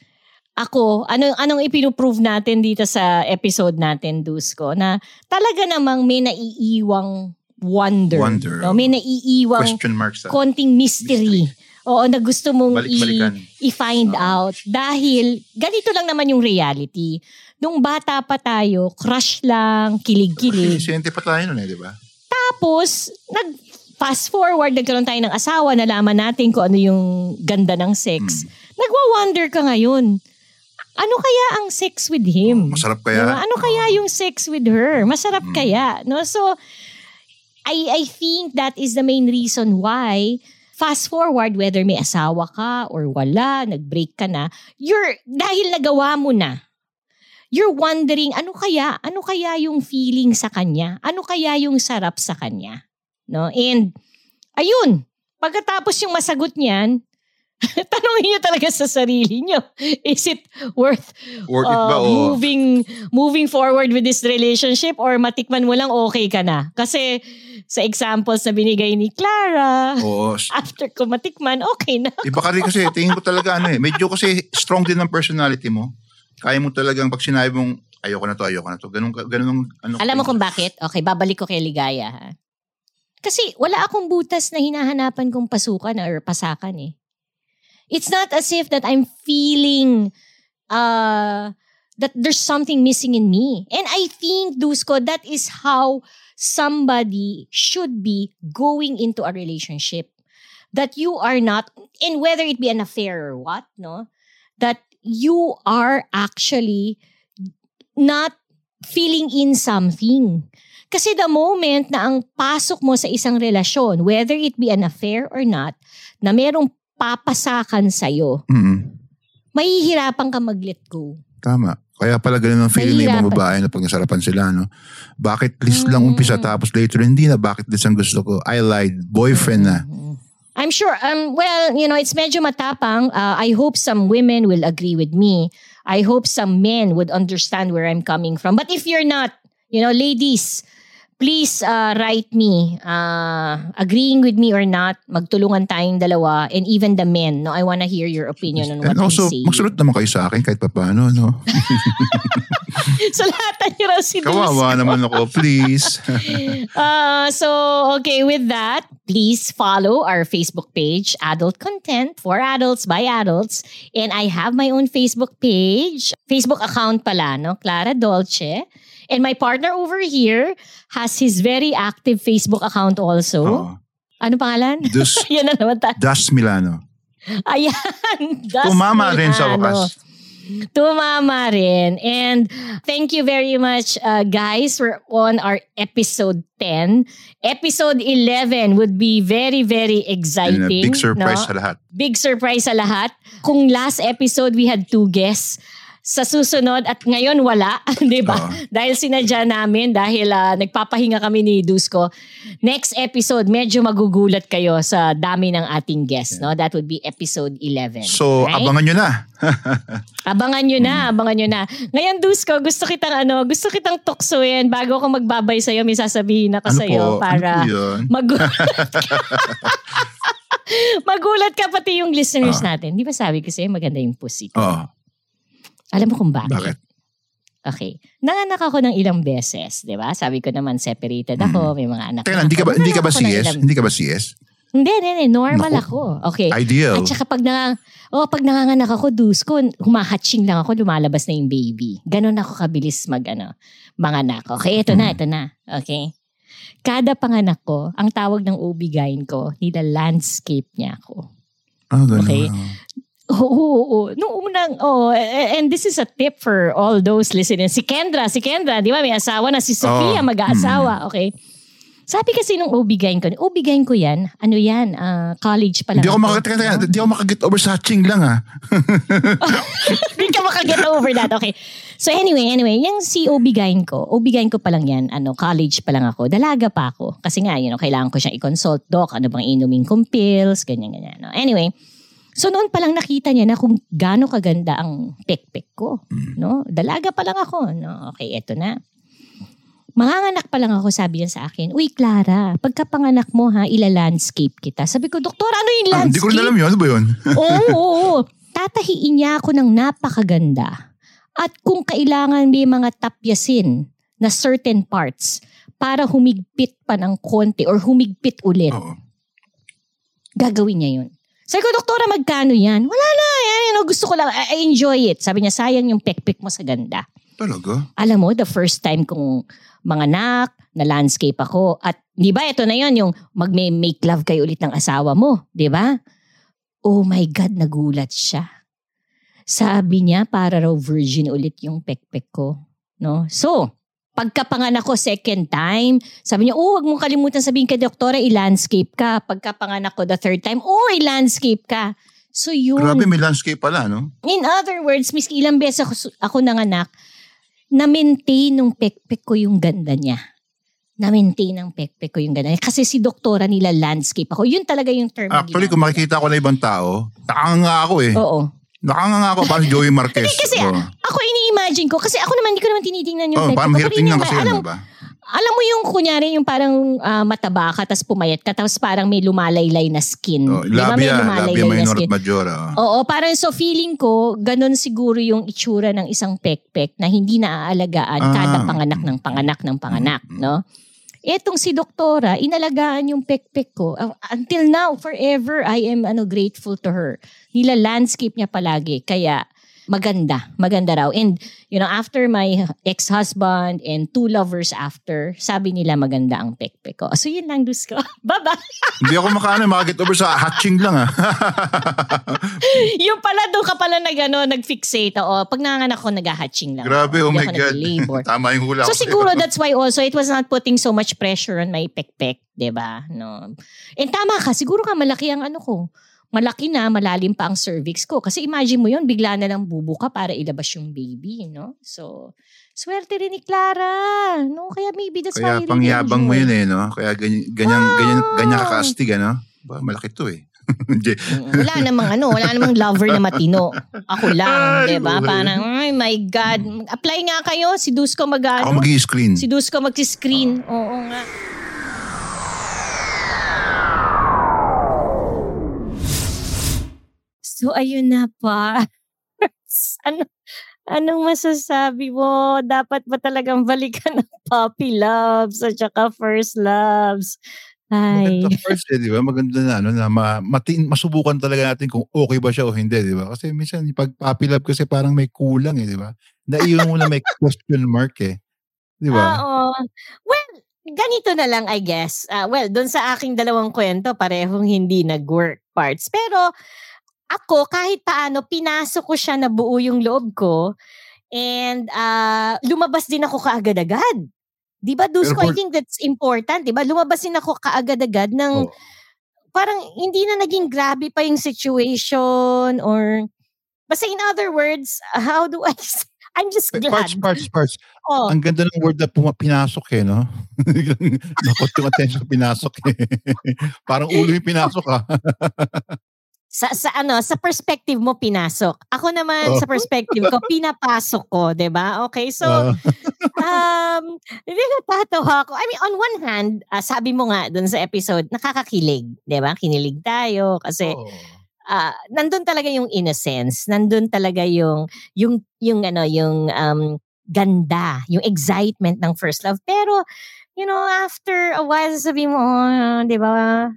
[SPEAKER 2] ako, ano, anong ipinuprove natin dito sa episode natin, Dusko, na talaga namang may naiiwang wonder.
[SPEAKER 3] Wonder.
[SPEAKER 2] No? May naiiwang
[SPEAKER 3] Question mark sa
[SPEAKER 2] konting mystery. Oo, na gusto mong i- i-find
[SPEAKER 3] Oo.
[SPEAKER 2] out. Dahil, ganito lang naman yung reality. Nung bata pa tayo, crush lang, kilig-kilig.
[SPEAKER 3] Siyente pa tayo nun eh, di ba?
[SPEAKER 2] Tapos, nag fast forward, nagkaroon tayo ng asawa, nalaman natin kung ano yung ganda ng sex.
[SPEAKER 3] Hmm.
[SPEAKER 2] Nagwa-wonder ka ngayon. Ano kaya ang sex with him?
[SPEAKER 3] Masarap kaya?
[SPEAKER 2] Diba? Ano kaya yung sex with her? Masarap
[SPEAKER 3] Mm.
[SPEAKER 2] kaya? No? So, I, I think that is the main reason why fast forward, whether may asawa ka or wala, nag-break ka na, you're, dahil nagawa mo na, you're wondering, ano kaya? Ano kaya yung feeling sa kanya? Ano kaya yung sarap sa kanya? No? And, ayun, pagkatapos yung masagot niyan, [LAUGHS] tanongin niyo talaga sa sarili niyo, is it worth
[SPEAKER 3] Worth it ba?
[SPEAKER 2] uh,
[SPEAKER 3] o
[SPEAKER 2] moving moving forward with this relationship or matikman mo lang okay ka na? Kasi sa examples na binigay ni Clara,
[SPEAKER 3] Oo. [LAUGHS]
[SPEAKER 2] after ko matikman, okay na.
[SPEAKER 3] Iba ka rin kasi, tingin ko talaga ano eh. Medyo kasi [LAUGHS] strong din ang personality mo. Kaya mo talagang pag sinabi mong, ayoko na to, ayoko na to. Ganun, ganun ang ano.
[SPEAKER 2] Alam mo kung bakit? Okay, babalik ko kay Ligaya. Ha? Kasi wala akong butas na hinahanapan kong pasukan or pasakan eh. It's not as if that I'm feeling uh, that there's something missing in me. And I think, Dusko, that is how somebody should be going into a relationship. That you are not, and whether it be an affair or what, no? That you are actually not feeling in something. Kasi the moment na ang pasok mo sa isang relasyon, whether it be an affair or not, na merong papasakan sa'yo,
[SPEAKER 3] Mm.
[SPEAKER 2] mahihirapan ka mag-let go.
[SPEAKER 3] Tama. Kaya pala ganun ang feeling ng mga babae na pag nasarapan sila, no? Bucket list lang
[SPEAKER 2] Mm.
[SPEAKER 3] umpisa tapos later hindi na bucket list ang gusto ko. I lied. Boyfriend na.
[SPEAKER 2] I'm sure, um, well, you know, it's medyo matapang. Uh, I hope some women will agree with me. I hope some men would understand where I'm coming from. But if you're not, you know, ladies, please uh, write me. Uh, agreeing with me or not, magtulungan tayong dalawa. And even the men, no, I want to hear your opinion on what
[SPEAKER 3] And also,
[SPEAKER 2] I'm saying.
[SPEAKER 3] magsunod naman kayo sa akin kahit papaano, no? [LAUGHS]
[SPEAKER 2] so lahat niyo raw si
[SPEAKER 3] Kawawa naman ako, please. [LAUGHS]
[SPEAKER 2] Uh, so, okay, with that, please follow our Facebook page, Adult Content for Adults by Adults. And I have my own Facebook page, Facebook account pala, no? Clara Dolce. And my partner over here has his very active Facebook account also.
[SPEAKER 3] Oo.
[SPEAKER 2] Ano pangalan?
[SPEAKER 3] Dus, [LAUGHS]
[SPEAKER 2] Yan na naman ta.
[SPEAKER 3] Das Milano.
[SPEAKER 2] Ayan. [LAUGHS] Das
[SPEAKER 3] Tumama rin sa
[SPEAKER 2] Milano.
[SPEAKER 3] wakas.
[SPEAKER 2] Tumama rin. And thank you very much, uh, guys. We're on our episode 10. Episode 11 would be very, very
[SPEAKER 3] And
[SPEAKER 2] exciting.
[SPEAKER 3] a big surprise
[SPEAKER 2] no?
[SPEAKER 3] sa lahat.
[SPEAKER 2] Big surprise sa lahat. Kung last episode we had two guests, sa susunod at ngayon wala, [LAUGHS] 'di ba?
[SPEAKER 3] Oo.
[SPEAKER 2] Dahil sinadya namin dahil ah, nagpapahinga kami ni Dusko. Next episode medyo magugulat kayo sa dami ng ating guests, no? That would be episode 11.
[SPEAKER 3] So,
[SPEAKER 2] right?
[SPEAKER 3] abangan nyo na. [LAUGHS]
[SPEAKER 2] Abangan nyo na, abangan nyo na. Ngayon, Dusko, gusto kitang ano, gusto kitang tuksoin bago ako magbabay sa'yo, may sasabihin ako
[SPEAKER 3] Ano
[SPEAKER 2] sa'yo
[SPEAKER 3] po?
[SPEAKER 2] para
[SPEAKER 3] Ano po [LAUGHS]
[SPEAKER 2] magulat ka. magulat ka pati yung listeners
[SPEAKER 3] Ah.
[SPEAKER 2] natin. Di ba sabi ko sa'yo, maganda yung pussy.
[SPEAKER 3] Oo.
[SPEAKER 2] Alam mo kung bakit?
[SPEAKER 3] Bakit?
[SPEAKER 2] Okay. Nanganak ako ng ilang beses, di ba? Sabi ko naman, separated ako, may mga anak
[SPEAKER 3] Mm. Teka hindi ka ba, hindi ka ba CS?
[SPEAKER 2] ilang-
[SPEAKER 3] Hindi ka ba CS?
[SPEAKER 2] Hindi, hindi, hindi. Normal
[SPEAKER 3] Naku.
[SPEAKER 2] ako. Okay.
[SPEAKER 3] Ideal.
[SPEAKER 2] At saka pag, na, oh, pag nanganganak ako, dusko, humahatching lang ako, lumalabas na yung baby. Ganon ako kabilis mag, ano, manganak. Okay, ito na, ito na. Okay. Kada panganak ko, ang tawag ng OB-GYN ko, nila landscape niya ako.
[SPEAKER 3] Ganun.
[SPEAKER 2] Okay. Oo, oo, oo. Nung unang, oh, and this is a tip for all those listening. Si Kendra, si Kendra, di ba, may asawa na. Si Sofia,
[SPEAKER 3] Oh,
[SPEAKER 2] mag-aasawa. Okay. Sabi kasi nung OB-GYN ko, OB-GYN ko yan, ano yan, ah, college pa lang.
[SPEAKER 3] Hindi ako makaget, teka, teka, hindi ako makaget over sa hatching lang ah. [LAUGHS]
[SPEAKER 2] Hindi ka makaget over that. Okay. So anyway, anyway, yung si OB-GYN ko, OB-GYN ko pa lang yan, ano, college pa lang ako, dalaga pa ako. Kasi nga, you know, kailangan ko siyang i-consult, doc, ano bang inumin kong pills, ganyan, ganyan. No? Anyway, so noon pa lang nakita niya na kung gaano kaganda ang pekpek ko. No? Dalaga pa lang ako. No? Okay, eto na. Manganganak pa lang ako, sabi niya sa akin, Uy, Clara, pagkapanganak mo ha, ila-landscape kita. Sabi ko, Doktor, ano yung
[SPEAKER 3] Ah, Hindi
[SPEAKER 2] landscape?
[SPEAKER 3] ko alam yun. Ano ba yun?
[SPEAKER 2] oo, oo, oo. [LAUGHS] Tatahiin niya ako ng napakaganda. At kung kailangan may mga tapyasin na certain parts para humigpit pa ng konti or humigpit ulit,
[SPEAKER 3] Oo.
[SPEAKER 2] gagawin niya yun. Sabi ko, doktora, magkano yan? Wala na, yan, you know, gusto ko lang, I, I enjoy it. Sabi niya, sayang yung pekpek mo sa ganda.
[SPEAKER 3] Talaga?
[SPEAKER 2] Alam mo, the first time kong manganak, na landscape ako. At di ba, ito na yon yung mag-make love kayo ulit ng asawa mo. Di ba? Oh my God, nagulat siya. Sabi niya, para raw virgin ulit yung pekpek ko. No? So, pagkapanganak ko second time, sabi niya, oh, wag mong kalimutan sabihin kay doktora, i-landscape ka. Pagkapanganak ko the third time, oh, i-landscape ka. So yun.
[SPEAKER 3] Grabe, may landscape pala, no?
[SPEAKER 2] In other words, miski ilang beses ako, ako nanganak, na-maintain nung pekpek ko yung ganda niya. Na-maintain ng pekpek ko yung ganda niya. Kasi si doktora nila landscape ako. Yun talaga yung term.
[SPEAKER 3] Actually, kung makikita ko na ibang tao, nakanganga ako eh.
[SPEAKER 2] Oo.
[SPEAKER 3] Nakanganga ako parang si Joey Marquez.
[SPEAKER 2] Kasi
[SPEAKER 3] Oo.
[SPEAKER 2] ako ini-imagine ko, kasi ako naman, hindi ko naman tinitingnan yung
[SPEAKER 3] Oh, parang mahirap tingnan kasi yun,
[SPEAKER 2] alam,
[SPEAKER 3] ba?
[SPEAKER 2] alam mo yung kunyari yung parang ah, mataba ka, tapos pumayat ka, tapos parang may lumalaylay na skin.
[SPEAKER 3] Oh,
[SPEAKER 2] Di ba may
[SPEAKER 3] labia,
[SPEAKER 2] lumalaylay
[SPEAKER 3] labia minor at majora. oh.
[SPEAKER 2] Oo, parang so feeling ko, ganun siguro yung itsura ng isang pekpek na hindi naaalagaan
[SPEAKER 3] Ah.
[SPEAKER 2] kada panganak ng panganak ng panganak, no? Etong si doktora, inalagaan yung pekpek ko. Until now, forever, I am ano grateful to her. Nila landscape niya palagi. Kaya maganda, maganda raw. And, you know, after my ex-husband and two lovers after, sabi nila maganda ang pekpek ko. So, yun lang, Dusko. [LAUGHS] Bye-bye!
[SPEAKER 3] Hindi ako makaano, makaget over sa hatching lang ah. [LAUGHS]
[SPEAKER 2] yung pala doon ka pala nag, ano, nag-fixate. O, pag nanganak ko, nag-hatching lang.
[SPEAKER 3] Grabe,
[SPEAKER 2] ako.
[SPEAKER 3] oh
[SPEAKER 2] Hindi
[SPEAKER 3] my God. [LAUGHS] Tama yung hula
[SPEAKER 2] So
[SPEAKER 3] ko
[SPEAKER 2] siguro that's why also it was not putting so much pressure on my pekpek, 'di ba? No. And tama ka, siguro ka malaki ang ano ko. Malaki na, malalim pa ang cervix ko. Kasi imagine mo yun, bigla na lang bubuka para ilabas yung baby, no? So, swerte rin ni Clara. No? Kaya maybe that's
[SPEAKER 3] Kaya
[SPEAKER 2] why really
[SPEAKER 3] pangyabang mo yun eh, no? Kaya ganyan, ganyan,
[SPEAKER 2] Wow!
[SPEAKER 3] ganyan, ganyan kakaastig, ano? Ba, malaki to eh. [LAUGHS]
[SPEAKER 2] Wala namang ano, wala namang lover na matino. Ako lang, [LAUGHS] 'di ba? Parang, ay my God. Apply nga kayo, si Dusko magano.
[SPEAKER 3] Ako mag-i-screen.
[SPEAKER 2] Si Dusko mag-screen. Oo nga. So, ayun na pa. [LAUGHS] ano, anong masasabi mo? Dapat ba talagang balikan ng [LAUGHS] puppy loves at saka first loves? Ay.
[SPEAKER 3] Maganda first eh, di ba? Maganda na, ano, na ma, matin, masubukan talaga natin kung okay ba siya o hindi, di ba? Kasi minsan, pag puppy love kasi parang may kulang eh, di ba? Naiyon mo na may [LAUGHS] question mark eh. Di ba?
[SPEAKER 2] Oo. Well, ganito na lang I guess. Ah, well, doon sa aking dalawang kwento, parehong hindi nag-work parts. Pero ako, kahit paano, pinasok ko siya na buo yung loob ko. And ah, lumabas din ako kaagad-agad. Di ba, Dusko? I think that's important. Di ba? Lumabas din ako kaagad-agad ng
[SPEAKER 3] Oo.
[SPEAKER 2] parang hindi na naging grabe pa yung situation or basta in other words, [LAUGHS] how do I say? I'm just glad.
[SPEAKER 3] Parts, parts, parts.
[SPEAKER 2] Oh.
[SPEAKER 3] Ang ganda ng word na puma, pinasok eh, no? [LAUGHS] Nakot yung attention pinasok eh. [LAUGHS] parang ulo yung pinasok ah.
[SPEAKER 2] Sa sa ano sa perspective mo pinasok. Ako naman
[SPEAKER 3] Oh.
[SPEAKER 2] sa perspective ko [LAUGHS] pinapasok ko, 'di ba? Okay, so
[SPEAKER 3] Ah.
[SPEAKER 2] um hindi natatawa ako. I mean on one hand, ah, sabi mo nga dun sa episode, nakakakilig, 'di ba? Kinilig tayo kasi
[SPEAKER 3] Oo.
[SPEAKER 2] ah, nandun talaga yung innocence, nandun talaga yung yung yung ano yung um ganda, yung excitement ng first love. Pero you know, after a while sabi mo, oh, 'di ba?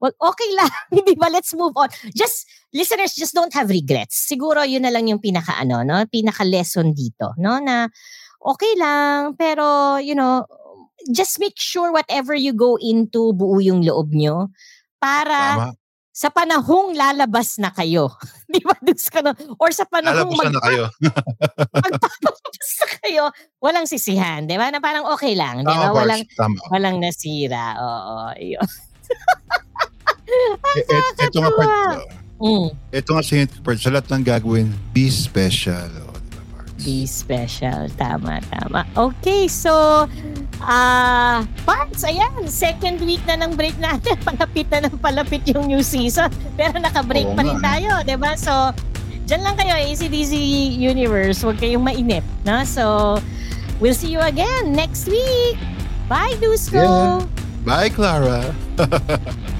[SPEAKER 2] Wag okay lang, [LAUGHS] 'di ba? Let's move on. Just listeners just don't have regrets. Siguro 'yun na lang yung pinaka ano, no? Pinaka lesson dito, no? Na okay lang, pero you know, just make sure whatever you go into, buo yung loob nyo para
[SPEAKER 3] Tama.
[SPEAKER 2] sa panahong lalabas na kayo. [LAUGHS] Di ba? Dus ka na. Or sa panahong
[SPEAKER 3] Lalabasan na kayo. [LAUGHS]
[SPEAKER 2] magpapalabas na kayo, walang sisihan. Di ba? Na parang okay lang. Di ba? Walang,
[SPEAKER 3] Tama.
[SPEAKER 2] walang nasira. Oo. Yun.
[SPEAKER 3] Eh, ito nga, part,
[SPEAKER 2] Mm.
[SPEAKER 3] ito nga sa part, sa lahat ng gagawin, be special. Oh, di ba, Bars?
[SPEAKER 2] Be special. Tama, tama. Okay, so, ah, parts, ayan, second week na ng break natin. Palapit [LAUGHS] na ng palapit yung new season. Pero naka-break
[SPEAKER 3] Oo
[SPEAKER 2] pa rin
[SPEAKER 3] nga,
[SPEAKER 2] tayo, di ba? So, dyan lang kayo, ACDC Universe. Huwag kayong mainip, no? So, we'll see you again next week. Bye, Dusko!
[SPEAKER 3] Yeah. Bye, Clara. [LAUGHS]